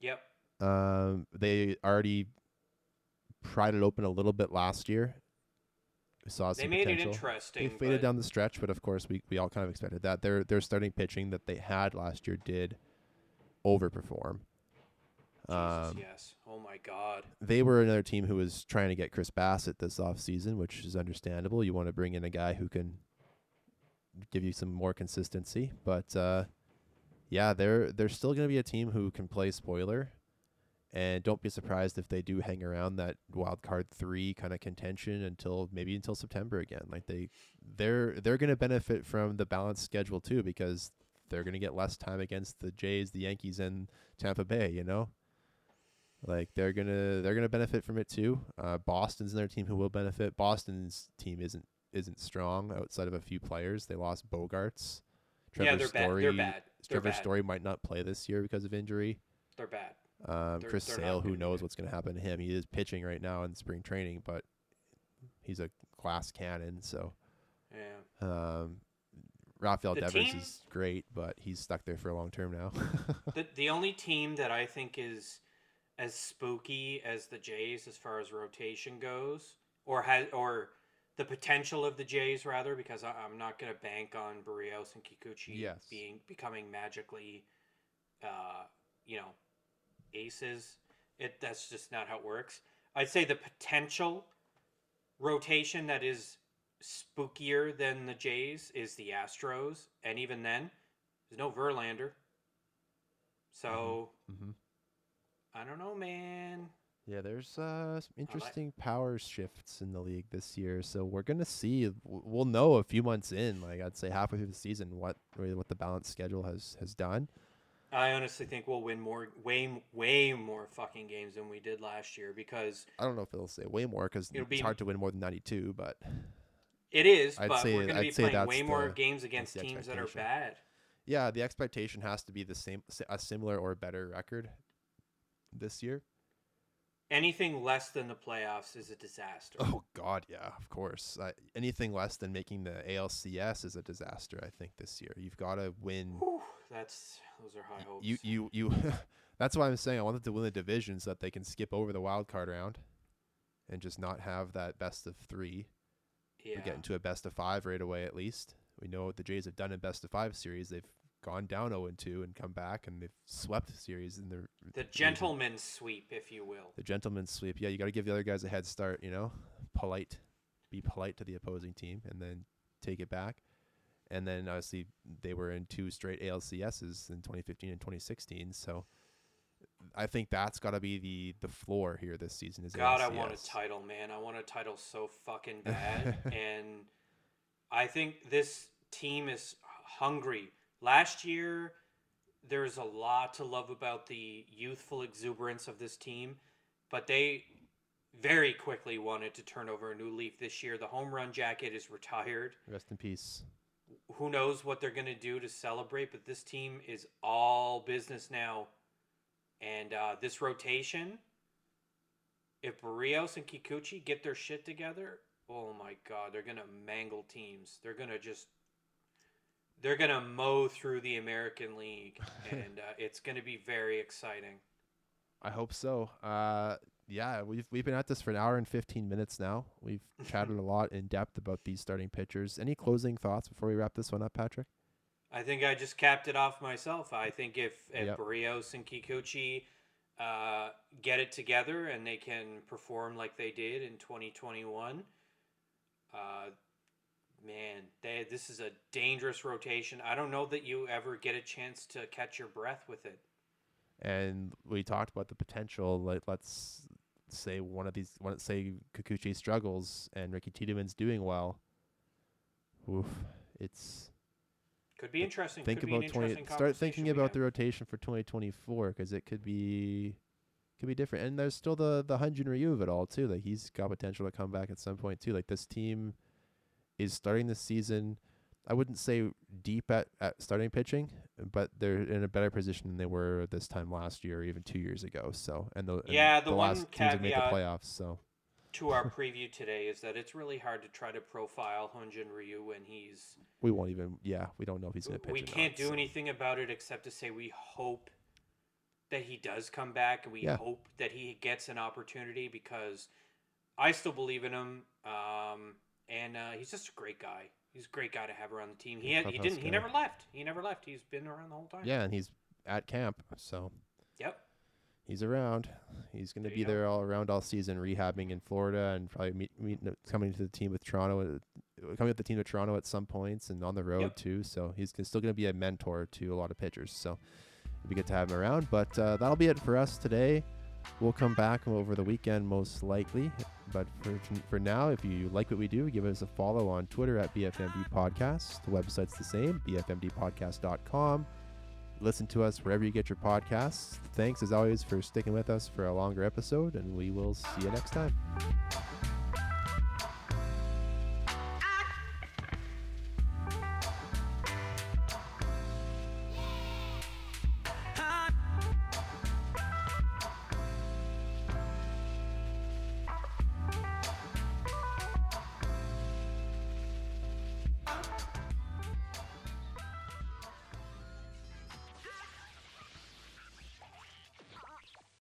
Yep. Um, they already pried it open a little bit last year. We saw They made potential. it interesting. They faded down the stretch, but of course we, we all kind of expected that. Their their starting pitching that they had last year did overperform. Jesus, Um, yes. Oh my God. they were another team who was trying to get Chris Bassitt this offseason, which is understandable. You want to bring in a guy who can give you some more consistency, but uh, yeah, they're they're still going to be a team who can play spoiler, and don't be surprised if they do hang around that wild card three kind of contention until maybe until September again. Like they they're they're going to benefit from the balanced schedule too because they're going to get less time against the Jays, the Yankees, and Tampa Bay. You know. Like they're gonna they're gonna benefit from it too. Uh, Boston's another team who will benefit. Boston's team isn't isn't strong outside of a few players. They lost Bogaerts. Trevor yeah, they're Story, bad. They're bad. They're Trevor bad. Story might not play this year because of injury. They're bad. Um, They're- Chris they're Sale, who knows what's going to happen to him? He is pitching right now in spring training, but he's a glass cannon. So Yeah. um, Rafael The Devers team- is great, but he's stuck there for a long term now. The [LAUGHS] the only team that I think is as spooky as the Jays as far as rotation goes, or has or the potential of the Jays rather, because I, I'm not going to bank on Berríos and Kikuchi Yes. being becoming magically, uh, you know, aces. It that's just not how it works. I'd say the potential rotation that is spookier than the Jays is the Astros, and even then, there's no Verlander. So hmm I don't know, man. Yeah, there's uh, some interesting power shifts in the league this year, so we're gonna see. We'll know a few months in, like I'd say halfway through the season, what really what the balanced schedule has has done. I honestly think we'll win more, way, way more fucking games than we did last year because I don't know if it'll say way more because It'll it's be- hard to win more than 92, but it is. I'd but say- we're going to be say playing that's way more the- games against teams that are bad. yeah, the expectation has to be the same, a similar or better record this year. Anything less than the playoffs is a disaster. Oh God, yeah, of course. I, anything less than making the ALCS is a disaster. I think this year you've got to win. Whew, that's those are high hopes. You you you. [LAUGHS] that's why I'm saying I want them to win the division so that they can skip over the wild card round, and just not have that best of three. yeah. We get into a best of five right away at least. We know what the Jays have done in best of five series. They've gone down 0 and 2 and come back and they've swept the series in the the gentleman's sweep, if you will. the gentleman's sweep. Yeah, you got to give the other guys a head start. You know, polite, be polite to the opposing team, and then take it back. And then obviously they were in two straight ALCSs in 2015 and 2016. So I think that's got to be the the floor here this season. Is God, I want a title, man. I want a title so fucking [LAUGHS] bad. and I think this team is hungry. Last year, there's a lot to love about the youthful exuberance of this team, but they very quickly wanted to turn over a new leaf this year. The home run jacket is retired. Rest in peace. who knows what they're going to do to celebrate, but this team is all business now. And uh, this rotation, if Berríos and Kikuchi get their shit together, oh my God, they're going to mangle teams. They're going to just. They're gonna mow through the American League, [LAUGHS] and uh, it's gonna be very exciting. I hope so. Uh, yeah, we've we've been at this for an hour and fifteen minutes now. We've [LAUGHS] chatted a lot in depth about these starting pitchers. Any closing thoughts before we wrap this one up, Patrick? I think I just capped it off myself. I think if if Yep. Berríos and Kikuchi uh, get it together and they can perform like they did in 2021, uh, man, they this is a dangerous rotation. I don't know that you ever get a chance to catch your breath with it. And we talked about the potential. Like, let's say one of these, let's say Kikuchi struggles and Ricky Tiedemann's doing well. Oof, it's Could be interesting. think Could about twenty. Start thinking about have. the rotation for twenty twenty four because it could be, could be different. And there's still the the Hyun-jin Ryu of it all too. Like he's got potential to come back at some point too. Like this team is starting the season. I wouldn't say deep at, at starting pitching, but they're in a better position than they were this time last year or even two years ago. So and the and Yeah, the one last teams have made the playoffs. So to our [LAUGHS] preview today is that it's really hard to try to profile Hyun-jin Ryu when he's we won't even. Yeah, we don't know if he's gonna pitch. we can't not, do so. anything about it except to say we hope that he does come back and we Yeah. hope that he gets an opportunity because I still believe in him um, and uh, he's just a great guy. He's a great guy to have around the team. He had, he didn't he never left. He never left. He's been around the whole time. Yeah, and he's at camp. So Yep. he's around. He's going to be go. there all around all season, rehabbing in Florida, and probably meet, meet coming to the team with Toronto, uh, coming with the team to Toronto at some points, and on the road Yep. too. So he's still going to be a mentor to a lot of pitchers. So it'd be good to have him around. But uh, that'll be it for us today. We'll come back over the weekend most likely. But for for now, if you like what we do, give us a follow on Twitter at BFMD Podcast. The website's the same, bfmdpodcast.com. Listen to us wherever you get your podcasts. Thanks as always for sticking with us for a longer episode, and we will see you next time.